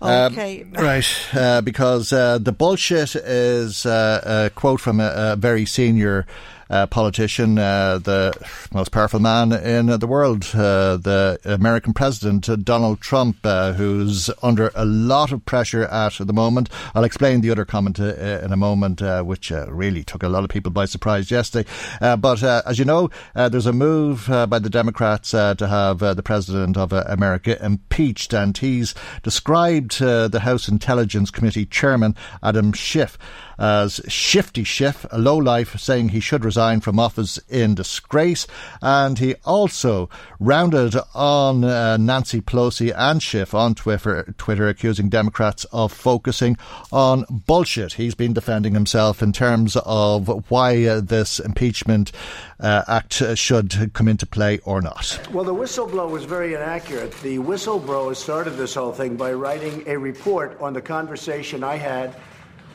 Okay. Um, right, uh, because uh, the bullshit is uh, a quote from a, a very senior uh, politician, uh, the most powerful man in the world, uh, the American president, uh, Donald Trump, uh, who's under a lot of pressure at the moment. I'll explain the other comment uh, uh, in a moment, uh, which really took a lot of people by surprise yesterday. but as you know, there's a move by the Democrats to have the president of America impeached, and he's described the House Intelligence Committee chairman, Adam Schiff, as Shifty Schiff, a lowlife, saying he should resign from office in disgrace. And he also rounded on uh, Nancy Pelosi and Schiff on Twitter, Twitter, accusing Democrats of focusing on bullshit. He's been defending himself in terms of why uh, this impeachment uh, act should come into play or not. Well, the whistleblower was very inaccurate. The whistleblower started this whole thing by writing a report on the conversation I had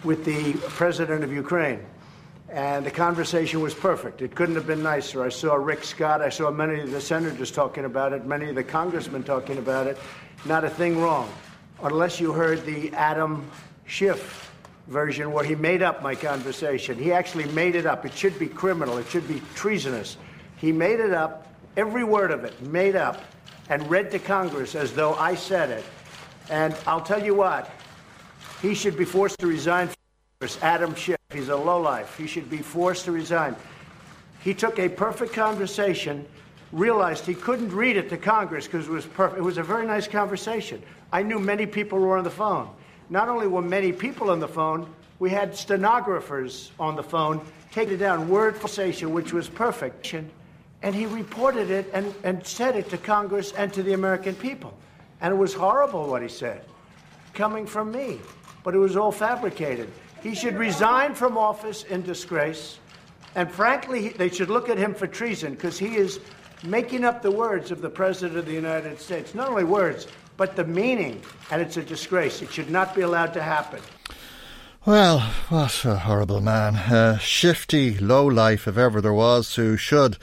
with the president of Ukraine. And the conversation was perfect. It couldn't have been nicer. I saw Rick Scott. I saw many of the senators talking about it, many of the congressmen talking about it. Not a thing wrong. Unless you heard the Adam Schiff version where he made up my conversation. He actually made it up. It should be criminal, it should be treasonous. He made it up, every word of it, made up, and read to Congress as though I said it. And I'll tell you what, he should be forced to resign. Adam Schiff, he's a lowlife. He should be forced to resign. He took a perfect conversation, realized he couldn't read it to Congress because it was perfect. It was a very nice conversation. I knew many people were on the phone. Not only were many people on the phone, we had stenographers on the phone taking down word for conversation, which was perfect. And he reported it and, and said it to Congress and to the American people. And it was horrible what he said, coming from me but it was all fabricated. He should resign from office in disgrace. And frankly, they should look at him for treason because he is making up the words of the President of the United States. Not only words, but the meaning. And it's a disgrace. It should not be allowed to happen. Well, what a horrible man. A shifty low life, if ever there was, who should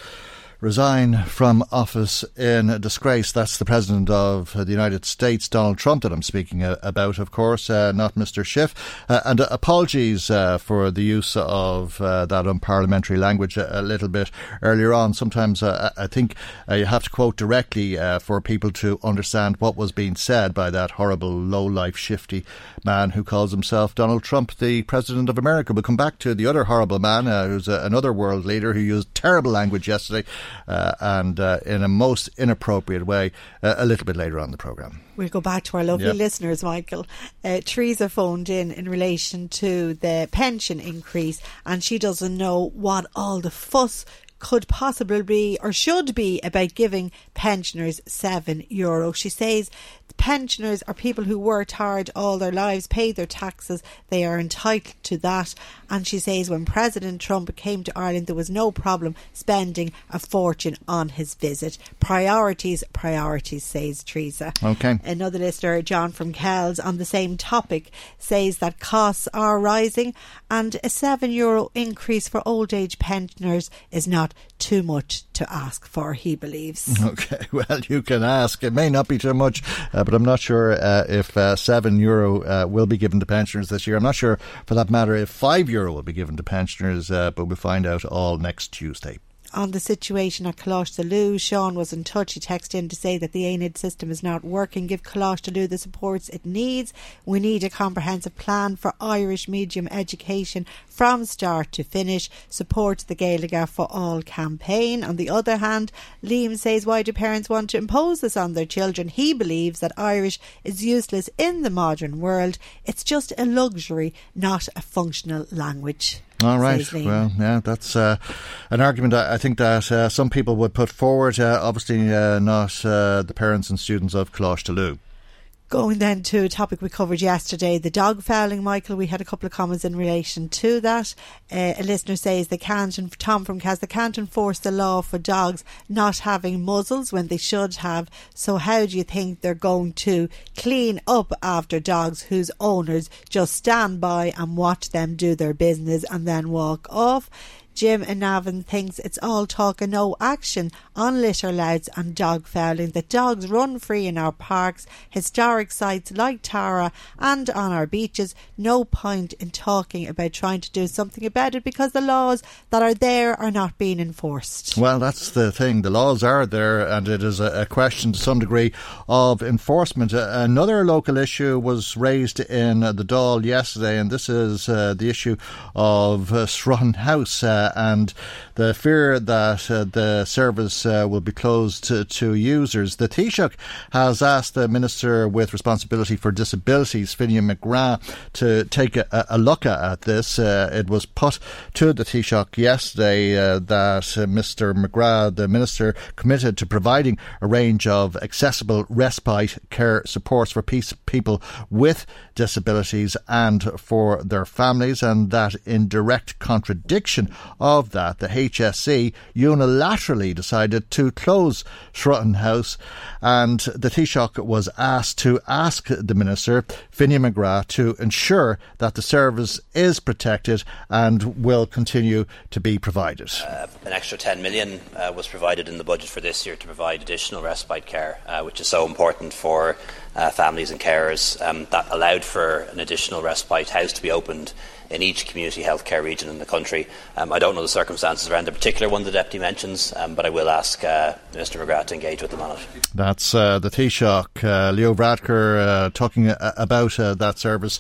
resign from office in disgrace. That's the President of the United States, Donald Trump, that I'm speaking uh, about, of course, uh, not Mr. Schiff. Uh, and uh, apologies uh, for the use of uh, that unparliamentary language a, a, little bit earlier on. Sometimes I think you have to quote directly for people to understand what was being said by that horrible, low-life, shifty man who calls himself Donald Trump, the President of America. We'll come back to the other horrible man who's another world leader who used terrible language yesterday uh, and uh, in a most inappropriate way uh, a little bit later on the programme. We'll go back to our lovely yep. listeners, Michael. Uh, Teresa phoned in in relation to the pension increase, and she doesn't know what all the fuss could possibly be or should be about giving pensioners seven euro. She says pensioners are people who worked hard all their lives, paid their taxes, they are entitled to that. And she says when President Trump came to Ireland, there was no problem spending a fortune on his visit. Priorities, priorities, says Teresa. Okay. Another listener, John from Kells, on the same topic, says that costs are rising and a seven euro increase for old age pensioners is not too much to ask for, he believes. Okay, well, you can ask. It may not be too much, uh, but I'm not sure uh, if uh, seven euro uh, will be given to pensioners this year. I'm not sure, for that matter, if five euro will be given to pensioners, uh, but we'll find out all next Tuesday on the situation at Coláiste Sean was in touch. He texted in to say that the aonad system is not working. Give Coláiste the supports it needs. We need a comprehensive plan for Irish medium education from start to finish. Support the Gaeilge for All campaign. On the other hand, Liam says, why do parents want to impose this on their children? He believes that Irish is useless in the modern world. It's just a luxury, not a functional language. All right. Well, yeah, that's uh, an argument I think that uh, some people would put forward. Uh, obviously, uh, not uh, the parents and students of Coláiste Going then to a topic we covered yesterday, the dog fouling, Michael. We had a couple of comments in relation to that. Uh, a listener says they can't, and Tom from Cas, they can't enforce the law for dogs not having muzzles when they should have. So how do you think they're going to clean up after dogs whose owners just stand by and watch them do their business and then walk off? Jim and Navan thinks it's all talk and no action on litter louts and dog fouling. The dogs run free in our parks, historic sites like Tara, and on our beaches. No point in talking about trying to do something about it because the laws that are there are not being enforced. Well, that's the thing. The laws are there, and it is a, question to some degree of enforcement. Another local issue was raised in the Dáil yesterday, and this is uh, the issue of uh, House. Uh, and the fear that uh, the service uh, will be closed to, to, users. The Taoiseach has asked the Minister with responsibility for disabilities, Finian McGrath, to take a, a look at this. Uh, it was put to the Taoiseach yesterday that Mr McGrath, the Minister, committed to providing a range of accessible respite care supports for people with disabilities and for their families, and that in direct contradiction of that, the HSE unilaterally decided to close Sruthin House, and the Taoiseach was asked to ask the Minister, Finian McGrath, to ensure that the service is protected and will continue to be provided. Uh, an extra 10 million uh, was provided in the budget for this year to provide additional respite care, uh, which is so important for uh, families and carers. Um, that allowed for an additional respite house to be opened in each community healthcare region in the country. Um, I don't know the circumstances around the particular one the Deputy mentions, um, but I will ask uh, Mr McGrath to engage with them on it. That's uh, the Taoiseach, uh, Leo Varadkar, uh, talking uh, about uh, that service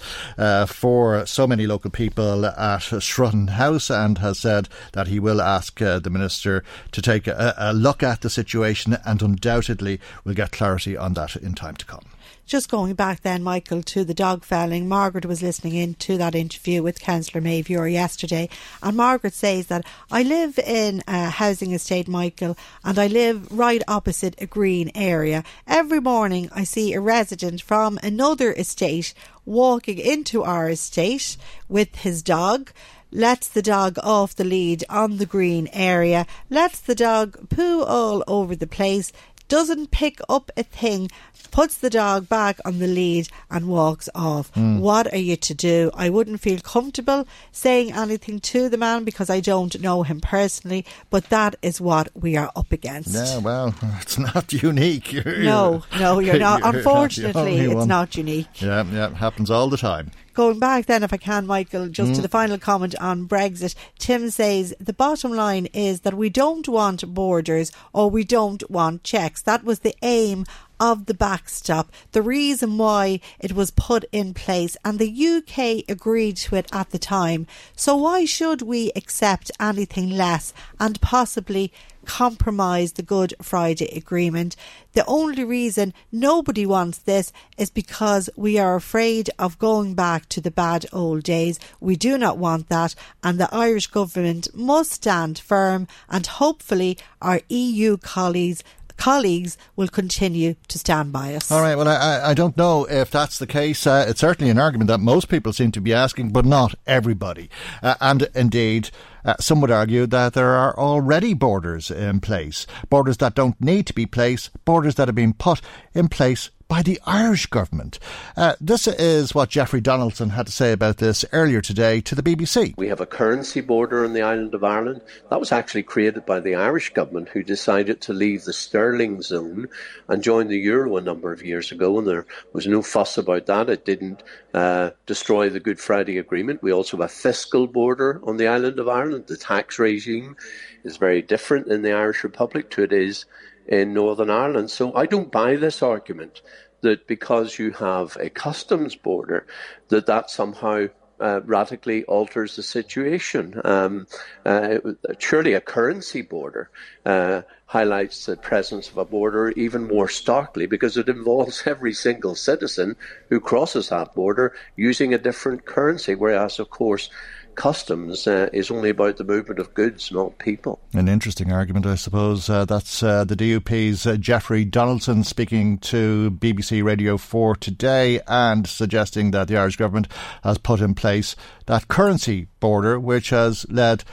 for so many local people at Sruthin House and has said that he will ask the Minister to take a, a look at the situation and undoubtedly will get clarity on that in time to come. Just going back then, Michael, to the dog felling, Margaret was listening in to that interview with Councillor Mayvure yesterday, and Margaret says that I live in a housing estate, Michael, and I live right opposite a green area. Every morning I see a resident from another estate walking into our estate with his dog lets the dog off the lead on the green area, lets the dog poo all over the place, doesn't pick up a thing, puts the dog back on the lead and walks off. Mm. What are you to do? I wouldn't feel comfortable saying anything to the man because I don't know him personally, but that is what we are up against. Yeah, well, it's not unique. No, no, you're not. You're Unfortunately, not it's not unique. Yeah, yeah, happens all the time going back then, if I can, Michael, just mm. to the final comment on Brexit, Tim says the bottom line is that we don't want borders or we don't want checks. That was the aim of the backstop, the reason why it was put in place, and the UK agreed to it at the time. So why should we accept anything less and possibly compromise the Good Friday Agreement? The only reason nobody wants this is because we are afraid of going back to the bad old days. We do not want that, and the Irish government must stand firm, and hopefully our EU colleagues colleagues will continue to stand by us. All right. Well, I, I don't know if that's the case. Uh, it's certainly an argument that most people seem to be asking, but not everybody. Uh, and indeed, uh, some would argue that there are already borders in place, borders that don't need to be placed, borders that have been put in place by the Irish government. Uh, this is what Jeffrey Donaldson had to say about this earlier today to the BBC. We have a currency border on the island of Ireland. That was actually created by the Irish government, who decided to leave the sterling zone and join the euro a number of years ago, and there was no fuss about that. It didn't uh, destroy the Good Friday Agreement. We also have a fiscal border on the island of Ireland. The tax regime is very different in the Irish Republic to it is in Northern Ireland. So I don't buy this argument that because you have a customs border, that that somehow uh, radically alters the situation. Um, uh, surely a currency border uh, highlights the presence of a border even more starkly because it involves every single citizen who crosses that border using a different currency, whereas, of course, customs uh, is only about the movement of goods, not people. An interesting argument, I suppose. Uh, that's uh, the DUP's uh, Jeffrey Donaldson speaking to BBC Radio 4 today and suggesting that the Irish government has put in place that currency border, which has led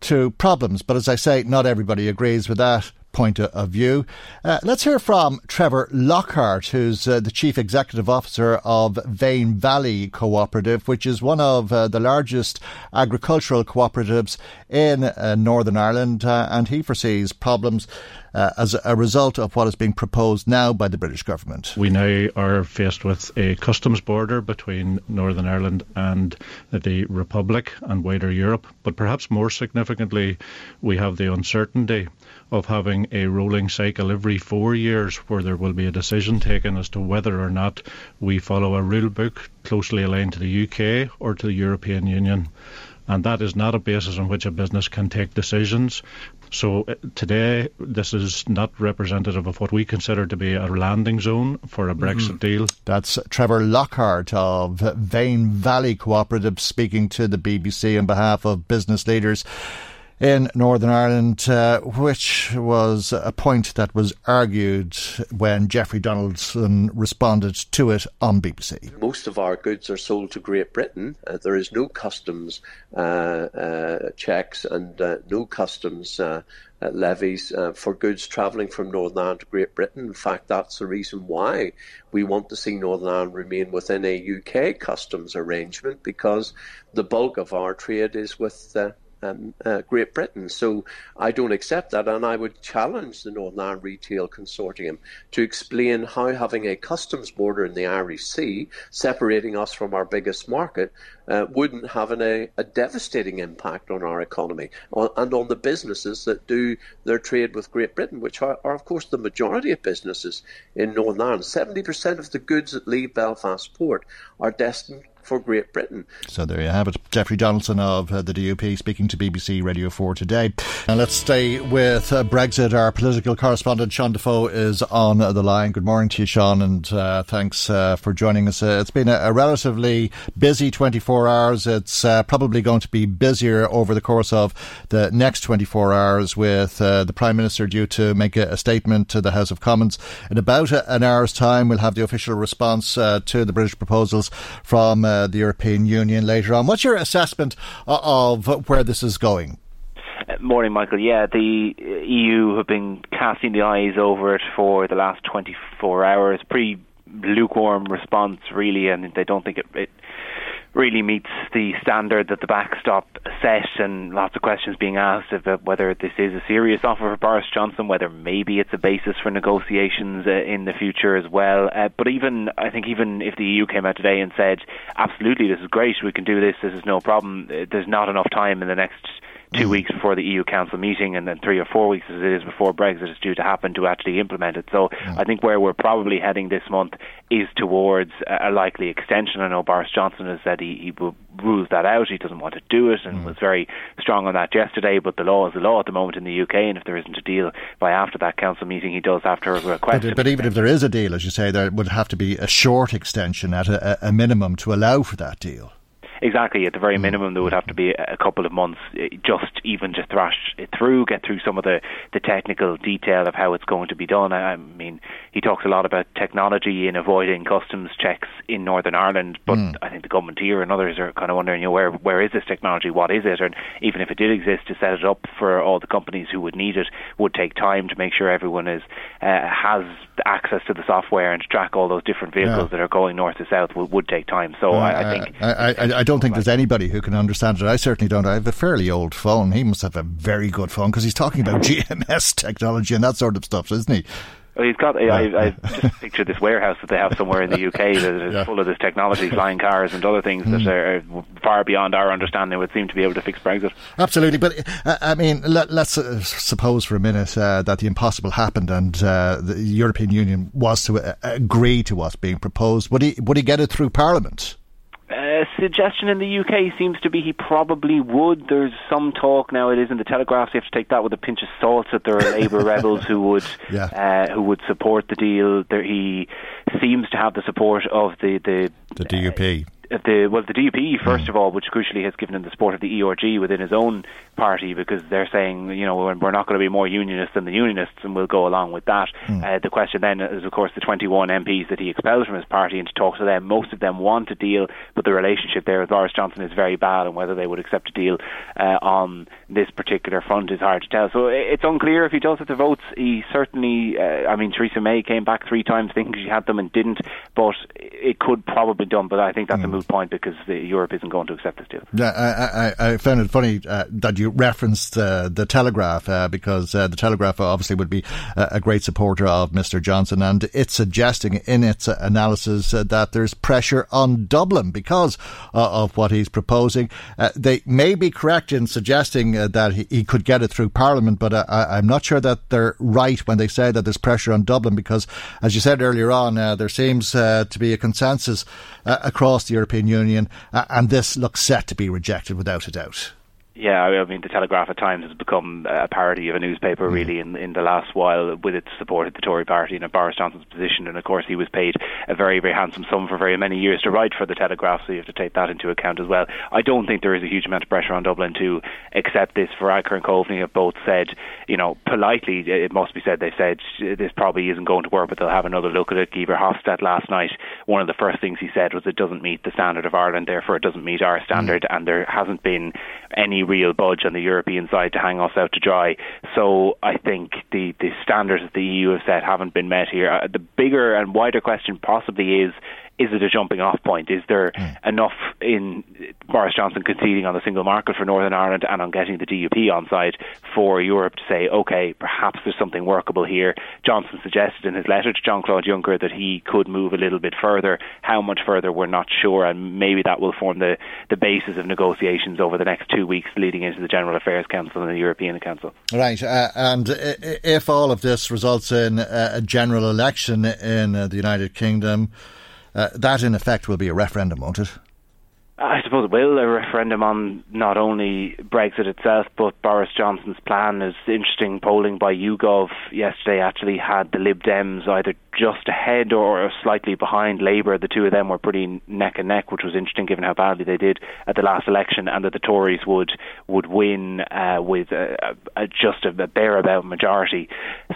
to problems. But as I say, not everybody agrees with that point of view. Uh, let's hear from Trevor Lockhart, who's uh, the Chief Executive Officer of Fane Valley Cooperative, which is one of uh, the largest agricultural cooperatives in uh, Northern Ireland, uh, and he foresees problems. Uh, as a result of what is being proposed now by the British government. We now are faced with a customs border between Northern Ireland and the Republic and wider Europe, but perhaps more significantly, we have the uncertainty of having a rolling cycle every four years where there will be a decision taken as to whether or not we follow a rule book closely aligned to the UK or to the European Union. And that is not a basis on which a business can take decisions. So uh, today, this is not representative of what we consider to be a landing zone for a Brexit mm. deal. That's Trevor Lockhart of Fane Valley Cooperative speaking to the BBC on behalf of business leaders in Northern Ireland, uh, which was a point that was argued when Jeffrey Donaldson responded to it on BBC. Most of our goods are sold to Great Britain. Uh, there is no customs uh, uh checks and uh, no customs uh, levies for goods travelling from Northern Ireland to Great Britain. In fact, that's the reason why we want to see Northern Ireland remain within a UK customs arrangement because the bulk of our trade is with um, uh, Great Britain. So I don't accept that, and I would challenge the Northern Ireland Retail Consortium to explain how having a customs border in the Irish Sea, separating us from our biggest market, uh, wouldn't have an, a, a, devastating impact on our economy on, and on the businesses that do their trade with Great Britain, which are, are, of course, the majority of businesses in Northern Ireland. 70% of the goods that leave Belfast Port are destined for Great Britain. So there you have it. Jeffrey Donaldson of uh, the DUP speaking to BBC Radio 4 today. And let's stay with uh, Brexit. Our political correspondent Sean Defoe is on the line. Good morning to you, Sean, and uh, thanks uh, for joining us. Uh, it's been a, a, relatively busy 24 hours. It's uh, probably going to be busier over the course of the next 24 hours with the Prime Minister due to make a, a, statement to the House of Commons. In about an hour's time, we'll have the official response to the British proposals from uh, the European Union later on. What's your assessment of where this is going? Uh, morning, Michael. Yeah, the EU have been casting the eyes over it for the last 24 hours. Pretty lukewarm response, really, and they don't think it, it really meets the standard that the backstop set, and lots of questions being asked about whether this is a serious offer for Boris Johnson, whether maybe it's a basis for negotiations uh, in the future as well. Uh, but even I think even if the EU came out today and said, absolutely, this is great, we can do this, this is no problem, uh, there's not enough time in the next two mm. weeks before the EU Council meeting, and then three or four weeks as it is before Brexit is due to happen to actually implement it. So mm. I think where we're probably heading this month is towards a likely extension. I know Boris Johnson has said he, he rules that out. He doesn't want to do it, and mm. was very strong on that yesterday. But the law is the law at the moment in the UK, and if there isn't a deal by after that council meeting, he does have to request. But, but even if there is a deal, as you say, there would have to be a short extension at a, a minimum to allow for that deal. Exactly, at the very minimum, there would have to be a couple of months eh, just even to thrash it through, get through some of the, the technical detail of how it's going to be done. I, mean, he talks a lot about technology in avoiding customs checks in Northern Ireland, but mm. I think the government here and others are kind of wondering, you know, where where is this technology? What is it? And even if it did exist, to set it up for all the companies who would need it would take time to make sure everyone is uh, has access to the software and to track all those different vehicles yeah. that are going north to south would, would take time. So I, I, think I, I don't think there's anybody who can understand it. I certainly don't. I have a fairly old phone. He must have a very good phone because he's talking about GMS technology and that sort of stuff, isn't he? Well, he's got. I, I just picture this warehouse that they have somewhere in the UK that is yeah. full of this technology, flying cars and other things mm. that are far beyond our understanding. Would seem to be able to fix Brexit. Absolutely, but uh, I mean, let, us uh, suppose for a minute uh, that the impossible happened and uh, the European Union was to agree to what's being proposed. Would he? Would he get it through Parliament? Suggestion in the UK seems to be he probably would. There's some talk now. It is in the Telegraph. So you have to take that with a pinch of salt. That there are Labour rebels who would yeah. uh, who would support the deal. There, he seems to have the support of the the, the DUP. Uh, the well the DUP first mm. of all, which crucially has given him the support of the ERG within his own party because they're saying you know we're not going to be more unionist than the unionists and we'll go along with that. Mm. Uh, the question then is of course the 21 MPs that he expelled from his party and to talk to them, most of them want a deal, but the relationship there with Boris Johnson is very bad, and whether they would accept a deal uh, on this particular front is hard to tell. So it's unclear if he does have the votes. He certainly, uh, I mean, Theresa May came back three times thinking she had them and didn't, but it could probably be done. But I think that's mm. a moot point because the, Europe isn't going to accept this deal. Yeah, I, I, I found it funny uh, that you referenced uh, the Telegraph uh, because uh, the Telegraph obviously would be a great supporter of Mr. Johnson, and it's suggesting in its analysis uh, that there's pressure on Dublin because uh, of what he's proposing. they may be correct in suggesting that he, he, could get it through Parliament, but I, am not sure that they're right when they say that there's pressure on Dublin because, as you said earlier on, there seems to be a consensus across the European Union Union, uh, and this looks set to be rejected without a doubt. Yeah, I mean, the Telegraph at times has become a parody of a newspaper, mm. really, in in the last while, with its support of the Tory party and of Boris Johnson's position. And of course, he was paid a very, very handsome sum for very many years to write for the Telegraph, so you have to take that into account as well. I don't think there is a huge amount of pressure on Dublin to accept this. Varadkar and Coveney have both said, you know, politely, it must be said, they said this probably isn't going to work, but they'll have another look at it. Guy Verhofstadt last night, one of the first things he said was it doesn't meet the standard of Ireland, therefore it doesn't meet our standard, mm. and there hasn't been any real budge on the European side to hang us out to dry. So I think the, the standards that the EU have set haven't been met here. Uh, the bigger and wider question possibly is is it a jumping off point? Is there mm. enough in Boris Johnson conceding on the single market for Northern Ireland and on getting the DUP on side for Europe to say, okay, perhaps there's something workable here? Johnson suggested in his letter to Jean Claude Juncker that he could move a little bit further. How much further, we're not sure, and maybe that will form the, the basis of negotiations over the next two weeks leading into the General Affairs Council and the European Council. Right, uh, and if all of this results in a general election in uh, the United Kingdom, uh, that, in effect, will be a referendum, won't it? I suppose it will a referendum on not only Brexit itself but Boris Johnson's plan. Is interesting polling by YouGov yesterday actually had the Lib Dems either just ahead or slightly behind Labour. The two of them were pretty neck and neck, which was interesting given how badly they did at the last election, and that the Tories would would win uh, with a, a, just a, a bare about majority.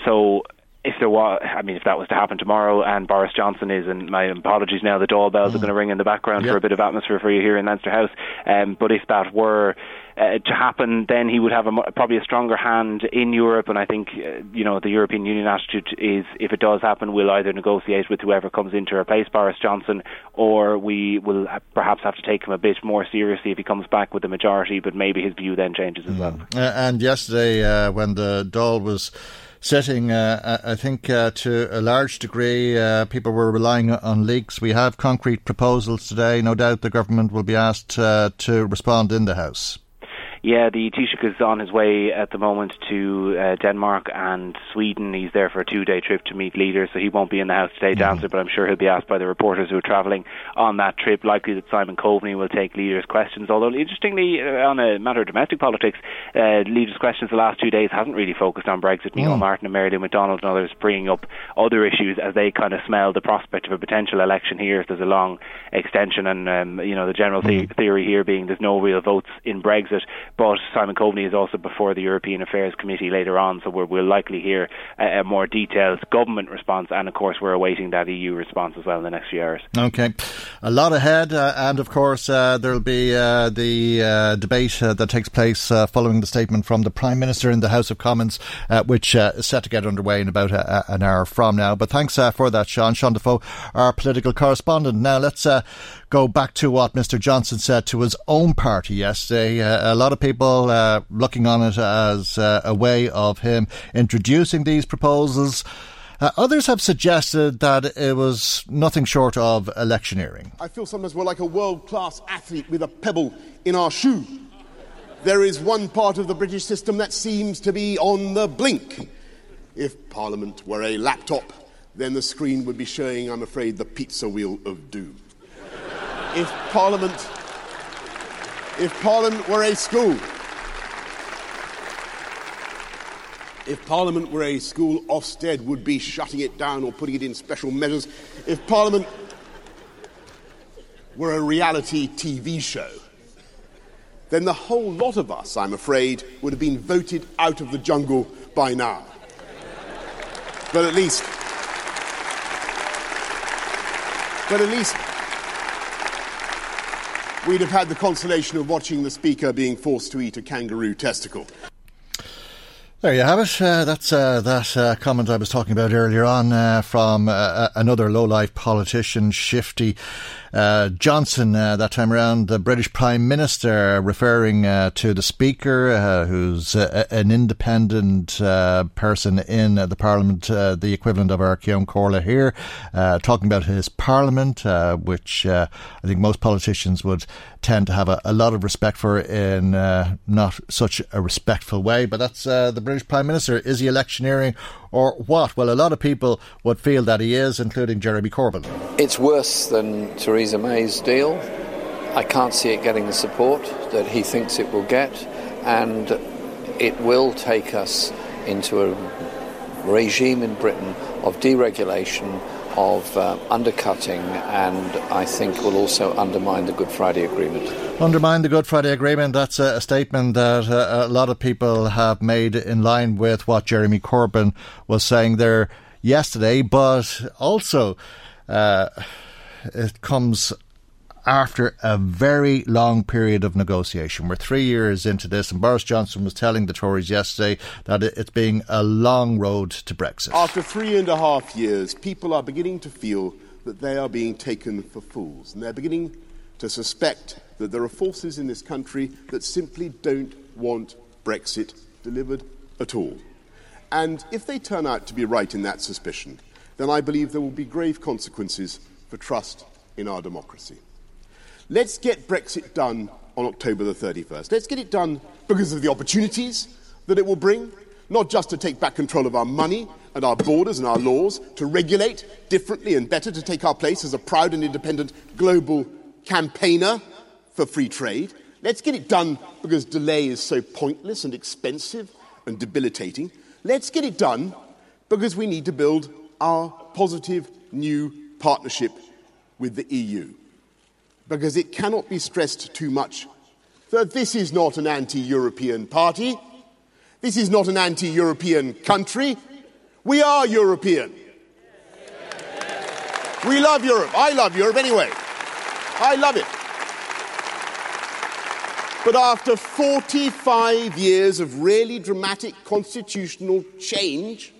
So if there was, I mean, if that was to happen tomorrow, and Boris Johnson is, and my apologies now, the doorbells mm. are going to ring in the background yep. for a bit of atmosphere for you here in Leinster House. Um, but if that were uh, to happen, then he would have a, probably a stronger hand in Europe. And I think, uh, you know, the European Union attitude is, if it does happen, we'll either negotiate with whoever comes in to replace Boris Johnson, or we will perhaps have to take him a bit more seriously if he comes back with the majority. But maybe his view then changes as mm. well. Uh, and yesterday, uh, when the Dáil was sitting, uh, I think, uh, to a large degree, uh, people were relying on leaks. We have concrete proposals today. No doubt the government will be asked uh, to respond in the House. Yeah, the Taoiseach is on his way at the moment to uh, Denmark and Sweden. He's there for a two-day trip to meet leaders, so he won't be in the house today to mm-hmm. answer. But I'm sure he'll be asked by the reporters who are travelling on that trip. Likely that Simon Coveney will take leaders' questions. Although interestingly, uh, on a matter of domestic politics, uh, leaders' questions the last two days hasn't really focused on Brexit. Mm. Martin and Mary Lou McDonald and others bringing up other issues as they kind of smell the prospect of a potential election here if there's a long extension. And um, you know, the general the- mm. theory here being there's no real votes in Brexit. But Simon Coveney is also before the European Affairs Committee later on, so we will likely hear a, a, more detailed government response, and of course we're awaiting that EU response as well in the next few hours. Okay, a lot ahead, uh, and of course uh, there'll be uh, the uh, debate uh, that takes place uh, following the statement from the Prime Minister in the House of Commons, which is set to get underway in about a, an hour from now. But thanks for that, Sean. Sean Defoe, our political correspondent. Now let's go back to what Mr. Johnson said to his own party yesterday. Uh, a lot of people uh, looking on it as uh, a way of him introducing these proposals. Uh, others have suggested that it was nothing short of electioneering. I feel sometimes we're like a world class athlete with a pebble in our shoe. There is one part of the British system that seems to be on the blink. If Parliament were a laptop, then the screen would be showing, I'm afraid, the pizza wheel of doom if Parliament, if Parliament were a school, if Parliament were a school, Ofsted would be shutting it down or putting it in special measures. If Parliament were a reality TV show, then the whole lot of us, I'm afraid, would have been voted out of the jungle by now. But at least, but at least we'd have had the consolation of watching the Speaker being forced to eat a kangaroo testicle. There you have it. Uh, that's uh, that uh, comment I was talking about earlier on uh, from uh, another low-life politician, Shifty uh, Johnson, uh, that time around, the British Prime Minister, referring uh, to the Speaker, uh, who's uh, an independent uh, person in uh, the Parliament, the equivalent of our Ceann Comhairle here, talking about his Parliament, which I think most politicians would tend to have a, a lot of respect for in not such a respectful way. But that's the British Prime Minister. Is he electioneering or what? Well, a lot of people would feel that he is, including Jeremy Corbyn. It's worse than Theresa May's deal. I can't see it getting the support that he thinks it will get, and it will take us into a regime in Britain of deregulation, of uh, undercutting, and I think will also undermine the Good Friday Agreement. Undermine the Good Friday Agreement. That's a, a statement that uh, a lot of people have made in line with what Jeremy Corbyn was saying there yesterday, but also uh, it comes after a very long period of negotiation. We're three years into this, and Boris Johnson was telling the Tories yesterday that it's being a long road to Brexit. After three and a half years, people are beginning to feel that they are being taken for fools, and they're beginning to suspect that there are forces in this country that simply don't want Brexit delivered at all. And if they turn out to be right in that suspicion, then I believe there will be grave consequences for trust in our democracy. Let's get Brexit done on October the 31st. Let's get it done because of the opportunities that it will bring, not just to take back control of our money and our borders and our laws, to regulate differently and better, to take our place as a proud and independent global campaigner for free trade. Let's get it done because delay is so pointless and expensive and debilitating. Let's get it done because we need to build our positive new partnership with the EU because it cannot be stressed too much that this is not an anti European party. This is not an anti European country. We are European. We love Europe. I love Europe anyway. I love it. But after 45 years of really dramatic constitutional change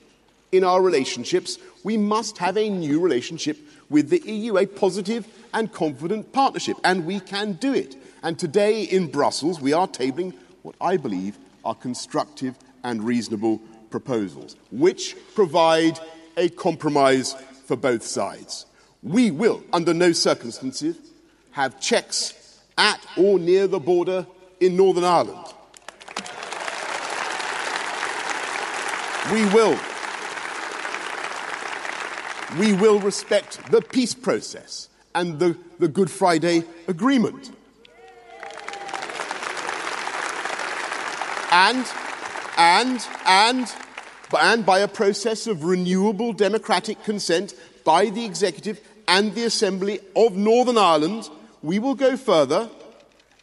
in our relationships, we must have a new relationship with the EU, a positive and confident partnership. And we can do it. And today in Brussels, we are tabling what I believe are constructive and reasonable proposals, which provide a compromise for both sides. We will, under no circumstances, have checks at or near the border in Northern Ireland. We will. We will respect the peace process and the, the Good Friday Agreement. And, and, and, and by a process of renewable democratic consent by the Executive and the Assembly of Northern Ireland, we will go further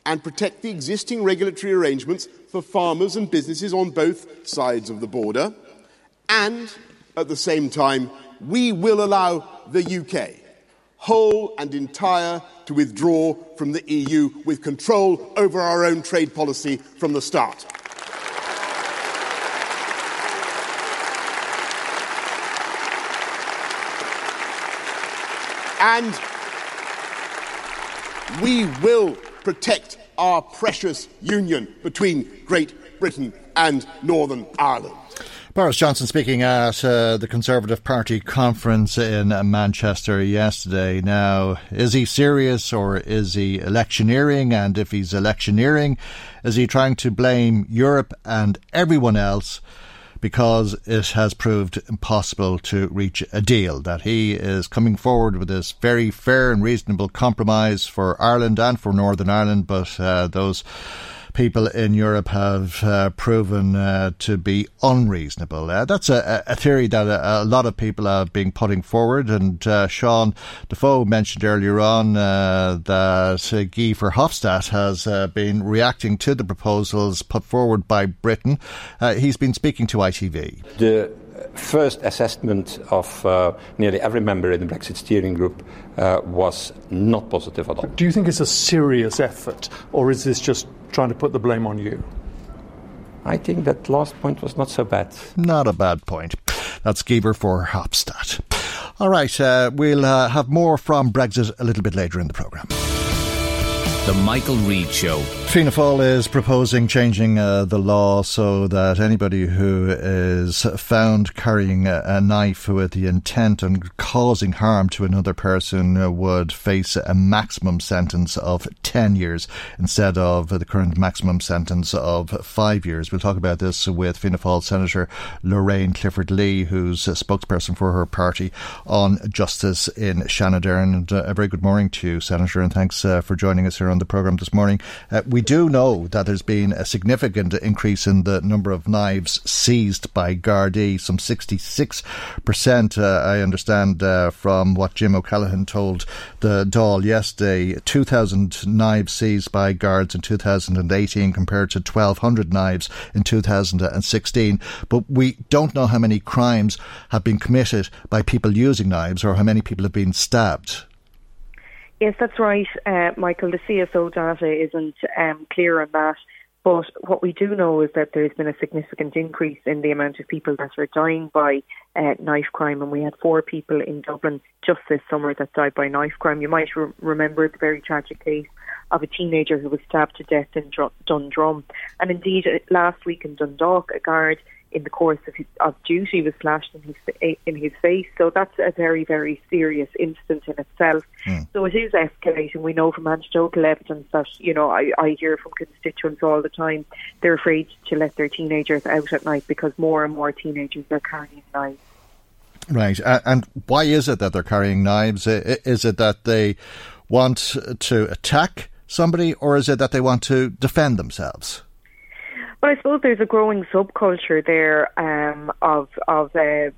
and protect the existing regulatory arrangements for farmers and businesses on both sides of the border. And at the same time, we will allow the UK, whole and entire, to withdraw from the EU with control over our own trade policy from the start. And we will protect our precious union between Great Britain and Northern Ireland. Boris Johnson speaking at uh, the Conservative Party conference in Manchester yesterday. Now, is he serious or is he electioneering? And if he's electioneering, is he trying to blame Europe and everyone else? because it has proved impossible to reach a deal. That he is coming forward with this very fair and reasonable compromise for Ireland and for Northern Ireland, but uh, those people in Europe have uh, proven uh, to be unreasonable. Uh, that's a, a, theory that a, a, lot of people have been putting forward. And uh, Sean Defoe mentioned earlier on uh, that uh, Guy Verhofstadt has been reacting to the proposals put forward by Britain. he's been speaking to ITV. The first assessment of uh, nearly every member in the Brexit steering group uh, was not positive at all. Do you think it's a serious effort, or is this just trying to put the blame on you? I think that last point was not so bad. Not a bad point. That's Guy Verhofstadt. All right, uh, we'll uh, have more from Brexit a little bit later in the programme. The Michael Reade Show. Fianna Fáil is proposing changing uh, the law so that anybody who is found carrying a, a, knife with the intent and causing harm to another person would face a maximum sentence of 10 years instead of the current maximum sentence of 5 years. We'll talk about this with Fianna Fáil Senator Lorraine Clifford Lee, who's a spokesperson for her party on justice in Seanad And uh, a very good morning to you, Senator, and thanks uh, for joining us here on on the programme this morning. Uh, we do know that there's been a significant increase in the number of knives seized by Gardaí, some 66%, uh, I understand uh, from what Jim O'Callaghan told the Dáil yesterday. 2,000 knives seized by guards in 2018 compared to 1,200 knives in 2016. But we don't know how many crimes have been committed by people using knives or how many people have been stabbed. Yes, that's right, uh, Michael. The CSO data isn't um, clear on that. But what we do know is that there's been a significant increase in the amount of people that are dying by uh, knife crime, and we had four people in Dublin just this summer that died by knife crime. You might re- remember the very tragic case of a teenager who was stabbed to death in Dr- Dundrum, and indeed uh, last week in Dundalk, a guard in the course of, his, of duty was slashed in his in his face. So that's a very very serious incident in itself. Mm. So it is escalating. We know from anecdotal evidence that you know I, I hear from constituents all the time they're afraid to let their teenagers out at night because more and more teenagers are carrying knives. Right, and why is it that they're carrying knives? Is it that they want to attack somebody, or is it that they want to defend themselves? Well, I suppose there's a growing subculture there um, of of uh,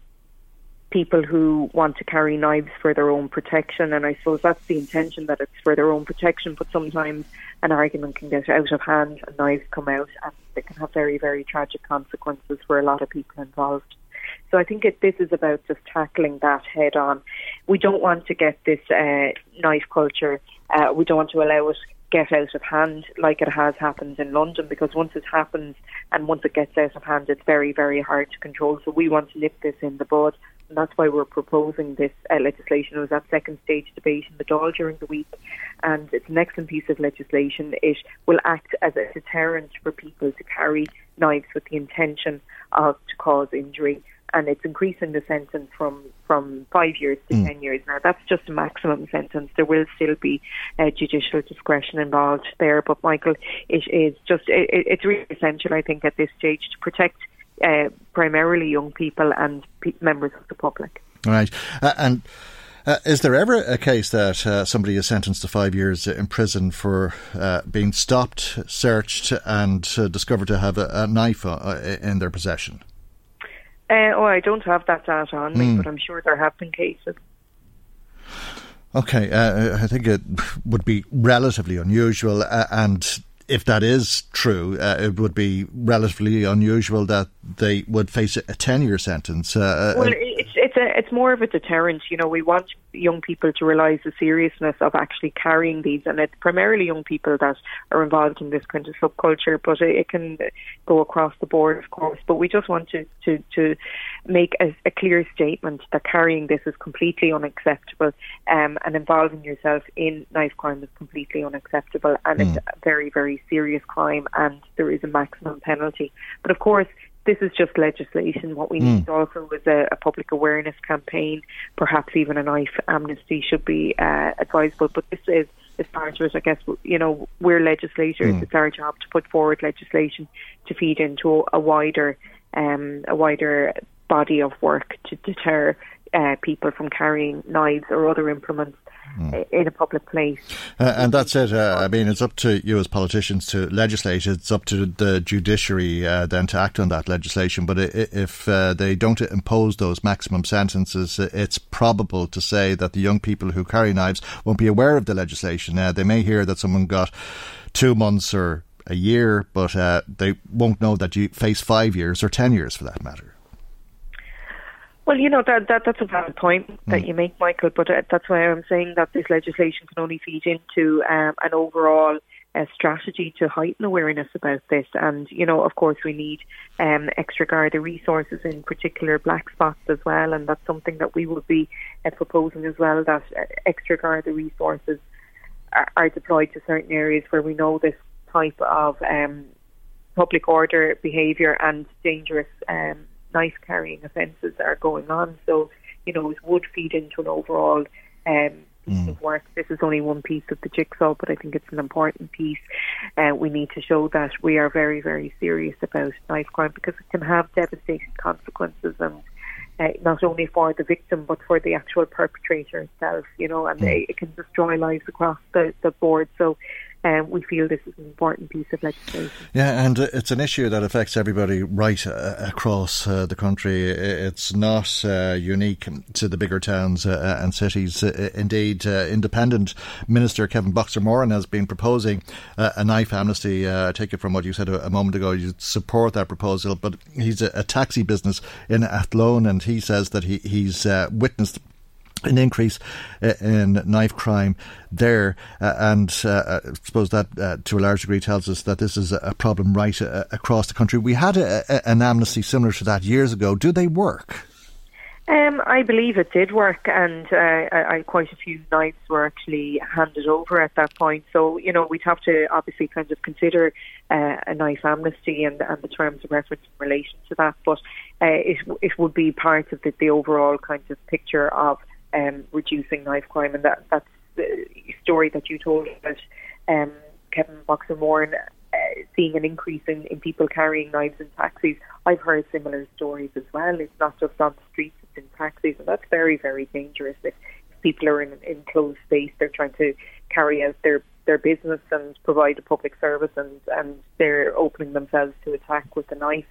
people who want to carry knives for their own protection, and I suppose that's the intention that it's for their own protection. But sometimes an argument can get out of hand, and knives come out, and it can have very, very tragic consequences for a lot of people involved. So I think it, this is about just tackling that head on. We don't want to get this uh, knife culture. Uh, we don't want to allow it get out of hand like it has happened in London because once it happens and once it gets out of hand, it's very, very hard to control. So we want to nip this in the bud. And that's why we're proposing this uh, legislation. It was at second stage debate in the Dáil during the week, and it's an excellent piece of legislation. It will act as a deterrent for people to carry knives with the intention of to cause injury and it's increasing the sentence from from five years to mm. ten years. Now that's just a maximum sentence. There will still be uh, judicial discretion involved there, but Michael, it is just it, it's really essential, I think, at this stage to protect uh, primarily young people and pe- members of the public. Right, uh, and. Uh, is there ever a case that uh, somebody is sentenced to five years in prison for uh, being stopped, searched, and uh, discovered to have a, a knife uh, in their possession? Uh, oh, I don't have that data on me, Mm. but I'm sure there have been cases. Okay, uh, I think it would be relatively unusual, uh, and if that is true, uh, it would be relatively unusual that they would face a ten-year sentence. Uh, Well, uh, it's it's a it's more of a deterrent. You know, we want young people to realise the seriousness of actually carrying these, and it's primarily young people that are involved in this kind of subculture. But it, it can go across the board, of course. But we just want to to to make a, a clear statement that carrying this is completely unacceptable, um, and involving yourself in knife crime is completely unacceptable, and it's a very very serious crime, and there is a maximum penalty. But of course this is just legislation. What we need also is a, a public awareness campaign. Perhaps even a knife amnesty should be uh, advisable. But this is, part of it. I guess you know we're legislators. Mm. It's our job to put forward legislation to feed into a wider, um, a wider body of work to deter uh, people from carrying knives or other implements uh, in a public place. Uh, and that's it. Uh, I mean, it's up to you as politicians to legislate. It's up to the judiciary uh, then to act on that legislation. But if uh, they don't impose those maximum sentences, it's probable to say that the young people who carry knives won't be aware of the legislation. Uh, they may hear that someone got two months or a year, but uh, they won't know that you face five years or ten years for that matter. Well, you know that, that that's a valid point that you make, Michael. But uh, that's why I'm saying that this legislation can only feed into um, an overall uh, strategy to heighten awareness about this. And you know, of course, we need um, extra Garda resources, in particular black spots as well. And that's something that we will be uh, proposing as well. That uh, extra Garda resources are, are deployed to certain areas where we know this type of um, public order behaviour and dangerous um, knife carrying offences are going on. So, you know, it would feed into an overall um, piece of work. This is only one piece of the jigsaw, but I think it's an important piece. Uh, we need to show that we are very, very serious about knife crime because it can have devastating consequences and uh, not only for the victim but for the actual perpetrator itself, you know, and they, it can destroy lives across the, the board. So um, we feel this is an important piece of legislation. Yeah, and uh, it's an issue that affects everybody right uh, across uh, the country. It's not uh, unique to the bigger towns uh, and cities. Uh, indeed, uh, Independent Minister Kevin Boxer Moran has been proposing uh, a knife amnesty. Uh, I take it from what you said a, a moment ago, you support that proposal, but he's a, a taxi business in Athlone, and he says that he, he's uh, witnessed an increase uh, in knife crime there, uh, and uh, I suppose that uh, to a large degree tells us that this is a problem right uh, across the country. We had a, a, an amnesty similar to that years ago. Do they work? Um, I believe it did work, and uh, I, I, quite a few knives were actually handed over at that point. So, you know, we'd have to obviously kind of consider uh, a knife amnesty and, and the terms of reference in relation to that. But uh, it, it would be part of the, the overall kind of picture of um, reducing knife crime, and that that's the story that you told about um, Kevin Boxer Moore uh, seeing an increase in, in people carrying knives in taxis. I've heard similar stories as well. It's not just on the streets, it's in taxis, and that's very, very dangerous. If, if people are in an enclosed space, they're trying to carry out their, their business and provide a public service, and, and they're opening themselves to attack with a knife.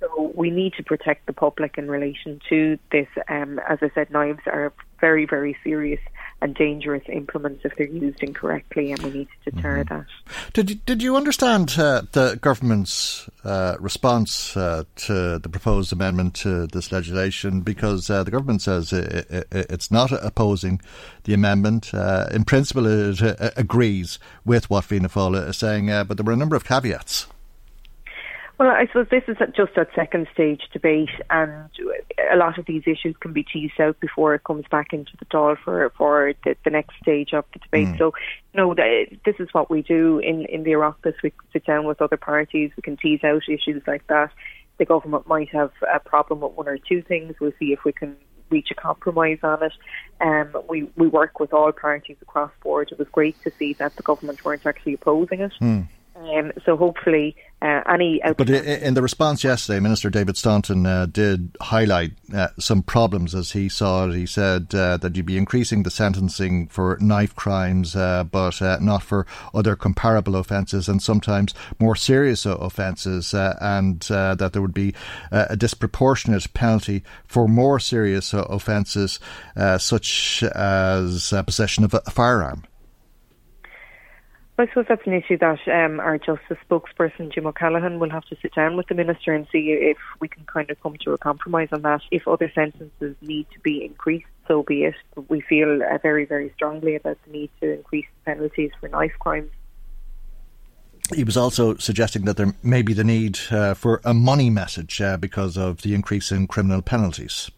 So we need to protect the public in relation to this. Um, as I said, knives are very, very serious and dangerous implements if they're used incorrectly, and we need to deter that. Did you, did you understand uh, the government's uh, response uh, to the proposed amendment to this legislation? Because uh, the government says it, it, it's not opposing the amendment. Uh, in principle, it uh, agrees with what Fianna Fáil is saying, uh, but there were a number of caveats. Well, I suppose this is just that second stage debate, and a lot of these issues can be teased out before it comes back into the Dáil for for the, the next stage of the debate. Mm. So, you know, this is what we do in in the Oireachtas. We sit down with other parties. We can tease out issues like that. The government might have a problem with one or two things. We'll see if we can reach a compromise on it. Um, we we work with all parties across board. It was great to see that the government weren't actually opposing it. Um, so hopefully uh, any. But in the response yesterday, Minister David Stanton uh, did highlight uh, some problems as he saw it. He said uh, that you'd be increasing the sentencing for knife crimes, uh, but uh, not for other comparable offences and sometimes more serious offences, and that there would be a disproportionate penalty for more serious offences, such as possession of a firearm. I suppose that's an issue that um, our Justice spokesperson, Jim O'Callaghan, will have to sit down with the Minister and see if we can kind of come to a compromise on that. If other sentences need to be increased, so be it. We feel uh, very, very strongly about the need to increase penalties for knife crimes. He was also suggesting that there may be the need uh, for a money message uh, because of the increase in criminal penalties.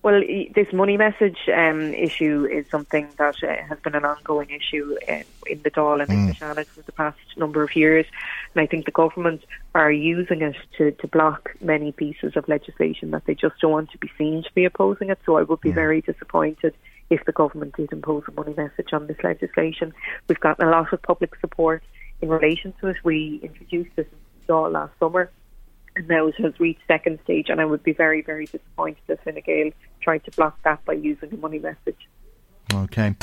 Well, this money message um, issue is something that uh, has been an ongoing issue in, in the Dáil and mm. in the Seanad for the past number of years. And I think the government are using it to, to block many pieces of legislation that they just don't want to be seen to be opposing it. So I would be mm. very disappointed if the government did impose a money message on this legislation. We've gotten a lot of public support in relation to it. We introduced this in Dáil last summer and now it has reached second stage. And I would be very, very disappointed if Fine Gael tried to block that by using a money message. Okay.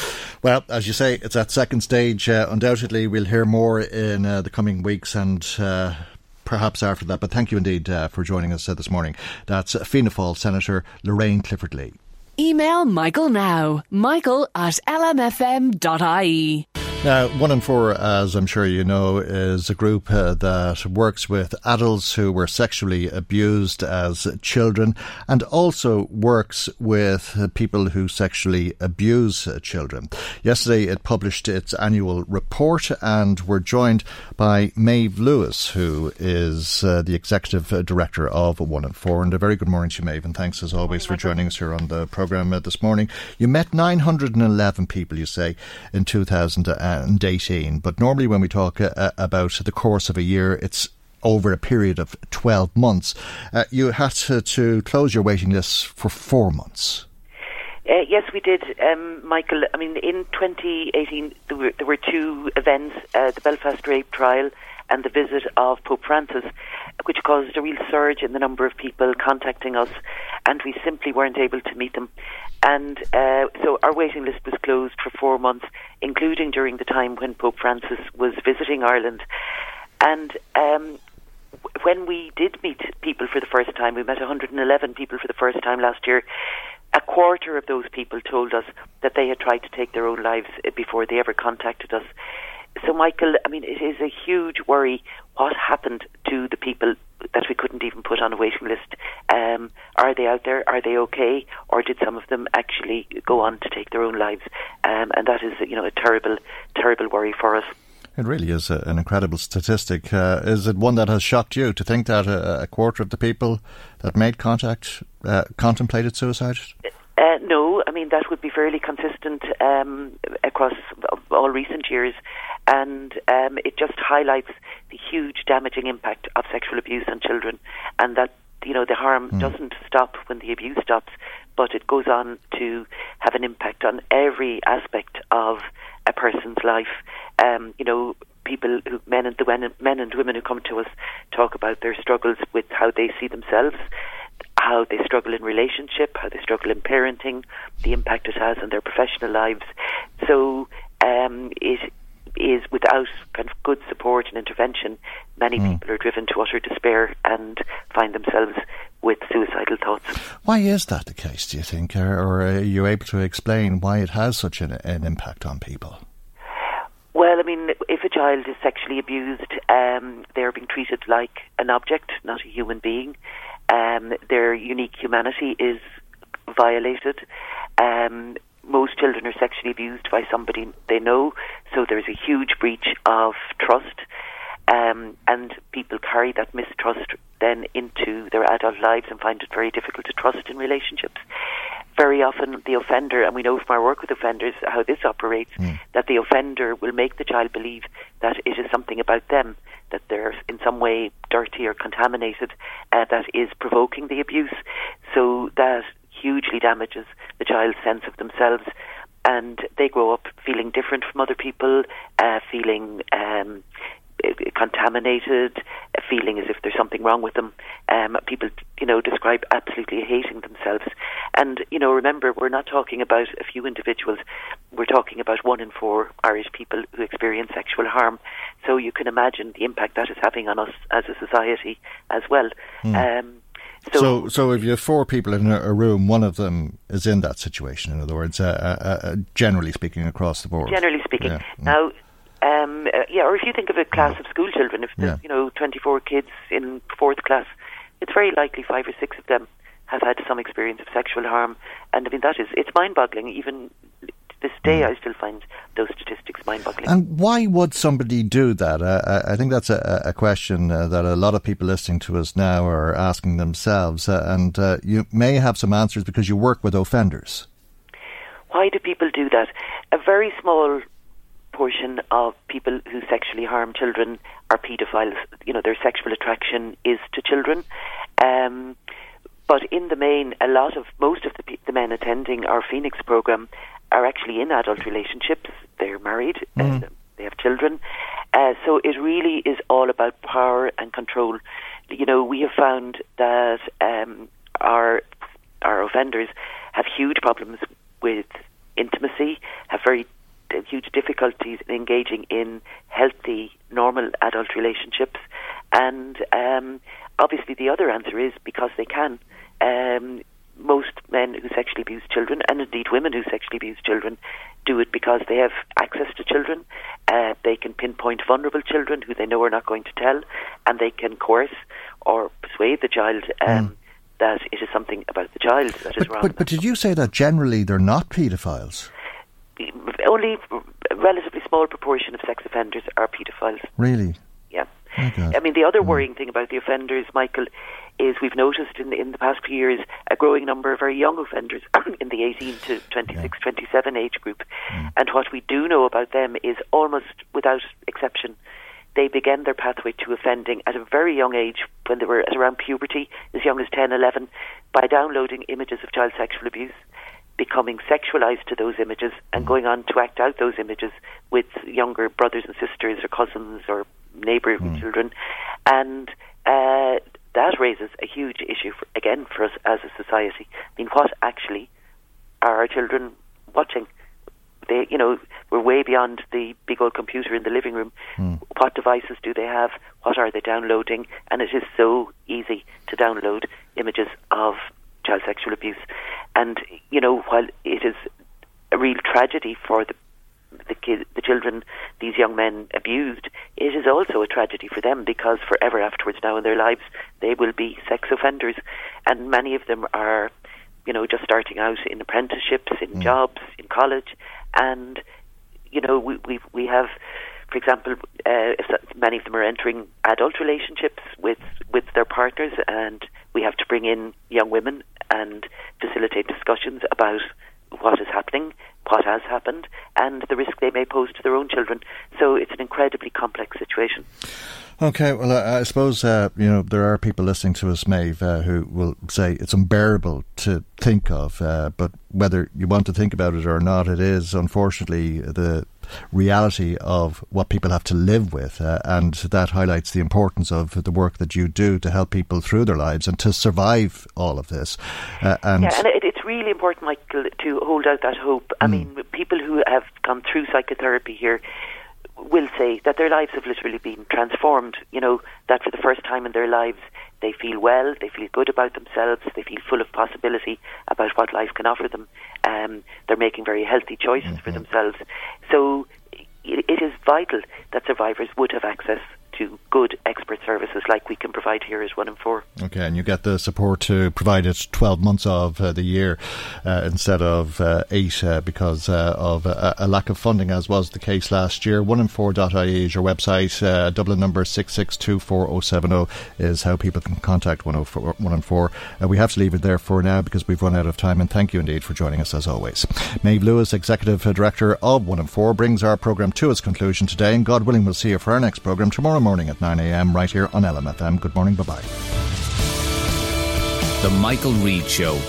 Well, as you say, it's at second stage. Uh, undoubtedly, we'll hear more in uh, the coming weeks and. Uh, perhaps after that, but thank you indeed uh, for joining us uh, this morning. That's Fianna Fáil Senator Lorraine Clifford Lee. Email Michael now, michael at lmfm.ie. Now, One in Four, as I'm sure you know, is a group uh, that works with adults who were sexually abused as children and also works with people who sexually abuse children. Yesterday, it published its annual report, and we're joined by Maeve Lewis, who is uh, the executive director of One in Four. And a very good morning to you, Maeve, and thanks as always for joining us here on the programme uh, this morning. You met 911 people, you say, in 2000 and 18. But normally, when we talk uh, about the course of a year, it's over a period of 12 months. Uh, you had to, to, close your waiting list for four months. Uh, yes, we did, um, Michael. I mean, in 2018, there were, there were two events uh, the Belfast rape trial and the visit of Pope Francis, which caused a real surge in the number of people contacting us, and we simply weren't able to meet them. And uh, so our waiting list was closed for four months, including during the time when Pope Francis was visiting Ireland. And um, when we did meet people for the first time, we met 111 people for the first time last year. A quarter of those people told us that they had tried to take their own lives before they ever contacted us. So, Michael, I mean, it is a huge worry what happened to the people that we couldn't even put on a waiting list. Um, are they out there? Are they okay? Or did some of them actually go on to take their own lives? Um, and that is, you know, a terrible, terrible worry for us. It really is a, an incredible statistic. Uh, is it one that has shocked you to think that a, a quarter of the people that made contact uh, contemplated suicide? Uh, no, I mean that would be fairly consistent um, across all recent years, and um, it just highlights the huge damaging impact of sexual abuse on children, and that you know the harm mm. doesn't stop when the abuse stops, but it goes on to have an impact on every aspect of a person's life. Um, you know, people who men and the men and women who come to us talk about their struggles with how they see themselves how they struggle in relationship, how they struggle in parenting, the impact it has on their professional lives. So um, it is without kind of good support and intervention, many mm. people are driven to utter despair and find themselves with suicidal thoughts. Why is that the case, do you think? Or, or are you able to explain why it has such an, an, impact on people? Well, I mean, if a child is sexually abused, um, they're being treated like an object, not a human being um, their unique humanity is violated. Um, most children are sexually abused by somebody they know, so there's a huge breach of trust, um, and people carry that mistrust then into their adult lives and find it very difficult to trust in relationships. Very often, the offender, and we know from our work with offenders how this operates, mm. that the offender will make the child believe that it is something about them that they're in some way dirty or contaminated uh, that is provoking the abuse. So that hugely damages the child's sense of themselves. And they grow up feeling different from other people, uh, feeling um, contaminated, feeling as if there's something wrong with them. Um, people, you know, describe absolutely hating themselves. And, you know, remember, we're not talking about a few individuals. We're talking about one in four Irish people who experience sexual harm. So you can imagine the impact that is having on us as a society as well. Mm. Um, so, so, so, if you have four people in a, room, one of them is in that situation. In other words, uh, uh, uh, generally speaking, across the board. Generally speaking, yeah. now, um, uh, yeah, or if you think of a class of school children, if there's Yeah. you know 24 kids in fourth class, it's very likely five or six of them have had some experience of sexual harm, and I mean that is it's mind-boggling. Even this day, I still find those statistics mind-boggling. And why would somebody do that? Uh, I I think that's a, a question uh, that a lot of people listening to us now are asking themselves, uh, and uh, you may have some answers because you work with offenders. Why do people do that? A very small portion of people who sexually harm children are paedophiles. You know, their sexual attraction is to children. Um, but in the main, a lot of most of the, the men attending our Phoenix program are actually in adult relationships. They're married. Uh, they have children. Uh, so it really is all about power and control. You know, we have found that um, our our offenders have huge problems with intimacy, have very uh, huge difficulties in engaging in healthy, normal adult relationships, and um, obviously the other answer is because they can. Um, most men who sexually abuse children, and indeed women who sexually abuse children, do it because they have access to children. Uh, they can pinpoint vulnerable children who they know are not going to tell, and they can coerce or persuade the child um, that it is something about the child that is But, wrong. but, but did you say that generally they're not paedophiles? Only a relatively small proportion of sex offenders are paedophiles. Really? Yeah. I mean, the other mm. worrying thing about the offenders, Michael, is we've noticed in the, in the past few years a growing number of very young offenders in the 18 to 26, 27 age group. Mm. And what we do know about them is almost without exception, they began their pathway to offending at a very young age when they were at around puberty, as young as 10, 11, by downloading images of child sexual abuse becoming sexualized to those images and mm. going on to act out those images with younger brothers and sisters or cousins or neighboring children. And uh, that raises a huge issue, for, again, for us as a society. I mean, what actually are our children watching? They, you know, we're way beyond the big old computer in the living room. What devices do they have? What are they downloading? And it is so easy to download images of child sexual abuse. And you know, while it is a real tragedy for the the kid, the children these young men abused, it is also a tragedy for them because forever afterwards now in their lives they will be sex offenders, and many of them are, you know, just starting out in apprenticeships, in jobs, in college, and you know we we we have. For example, uh, many of them are entering adult relationships with with their partners, and we have to bring in young women and facilitate discussions about what is happening, what has happened, and the risk they may pose to their own children. So it's an incredibly complex situation. Okay, well, I, I suppose uh, you know there are people listening to us, Maeve, uh, who will say it's unbearable to think of. Uh, but whether you want to think about it or not, it is unfortunately the reality of what people have to live with, uh, and that highlights the importance of the work that you do to help people through their lives and to survive all of this. Uh, and yeah, and it, it's really important, Michael, to hold out that hope. I mean, people who have gone through psychotherapy here will say that their lives have literally been transformed. You know, that for the first time in their lives, they feel well, they feel good about themselves, they feel full of possibility about what life can offer them. Um, they're making very healthy choices for themselves. So it is vital that survivors would have access to good expert services like we can provide here as one in four. Okay, and you get the support to provide it 12 months of uh, the year uh, instead of uh, eight uh, because uh, of a, a lack of funding, as was the case last year. 1in4.ie is your website. Uh, Dublin number 6624070 is how people can contact 104. 104. Uh, we have to leave it there for now because we've run out of time, and thank you indeed for joining us as always. Maeve Lewis, Executive uh, Director of 1 in 4, brings our programme to its conclusion today, and God willing, we'll see you for our next programme tomorrow morning at 9am right here on LMFM. Good morning, bye bye. The Michael Reade Show.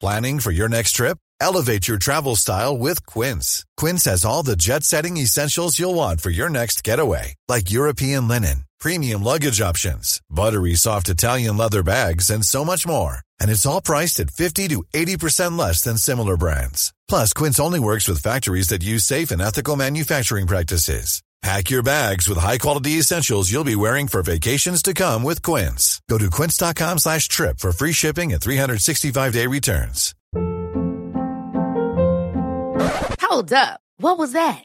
Planning for your next trip? Elevate your travel style with Quince. Quince has all the jet setting essentials you'll want for your next getaway, like European linen, premium luggage options, buttery soft Italian leather bags, and so much more. And it's all priced at 50 to 80% less than similar brands. Plus, Quince only works with factories that use safe and ethical manufacturing practices. Pack your bags with high-quality essentials you'll be wearing for vacations to come with Quince. Go to quince.com slash trip for free shipping and 365-day returns. Hold up. What was that?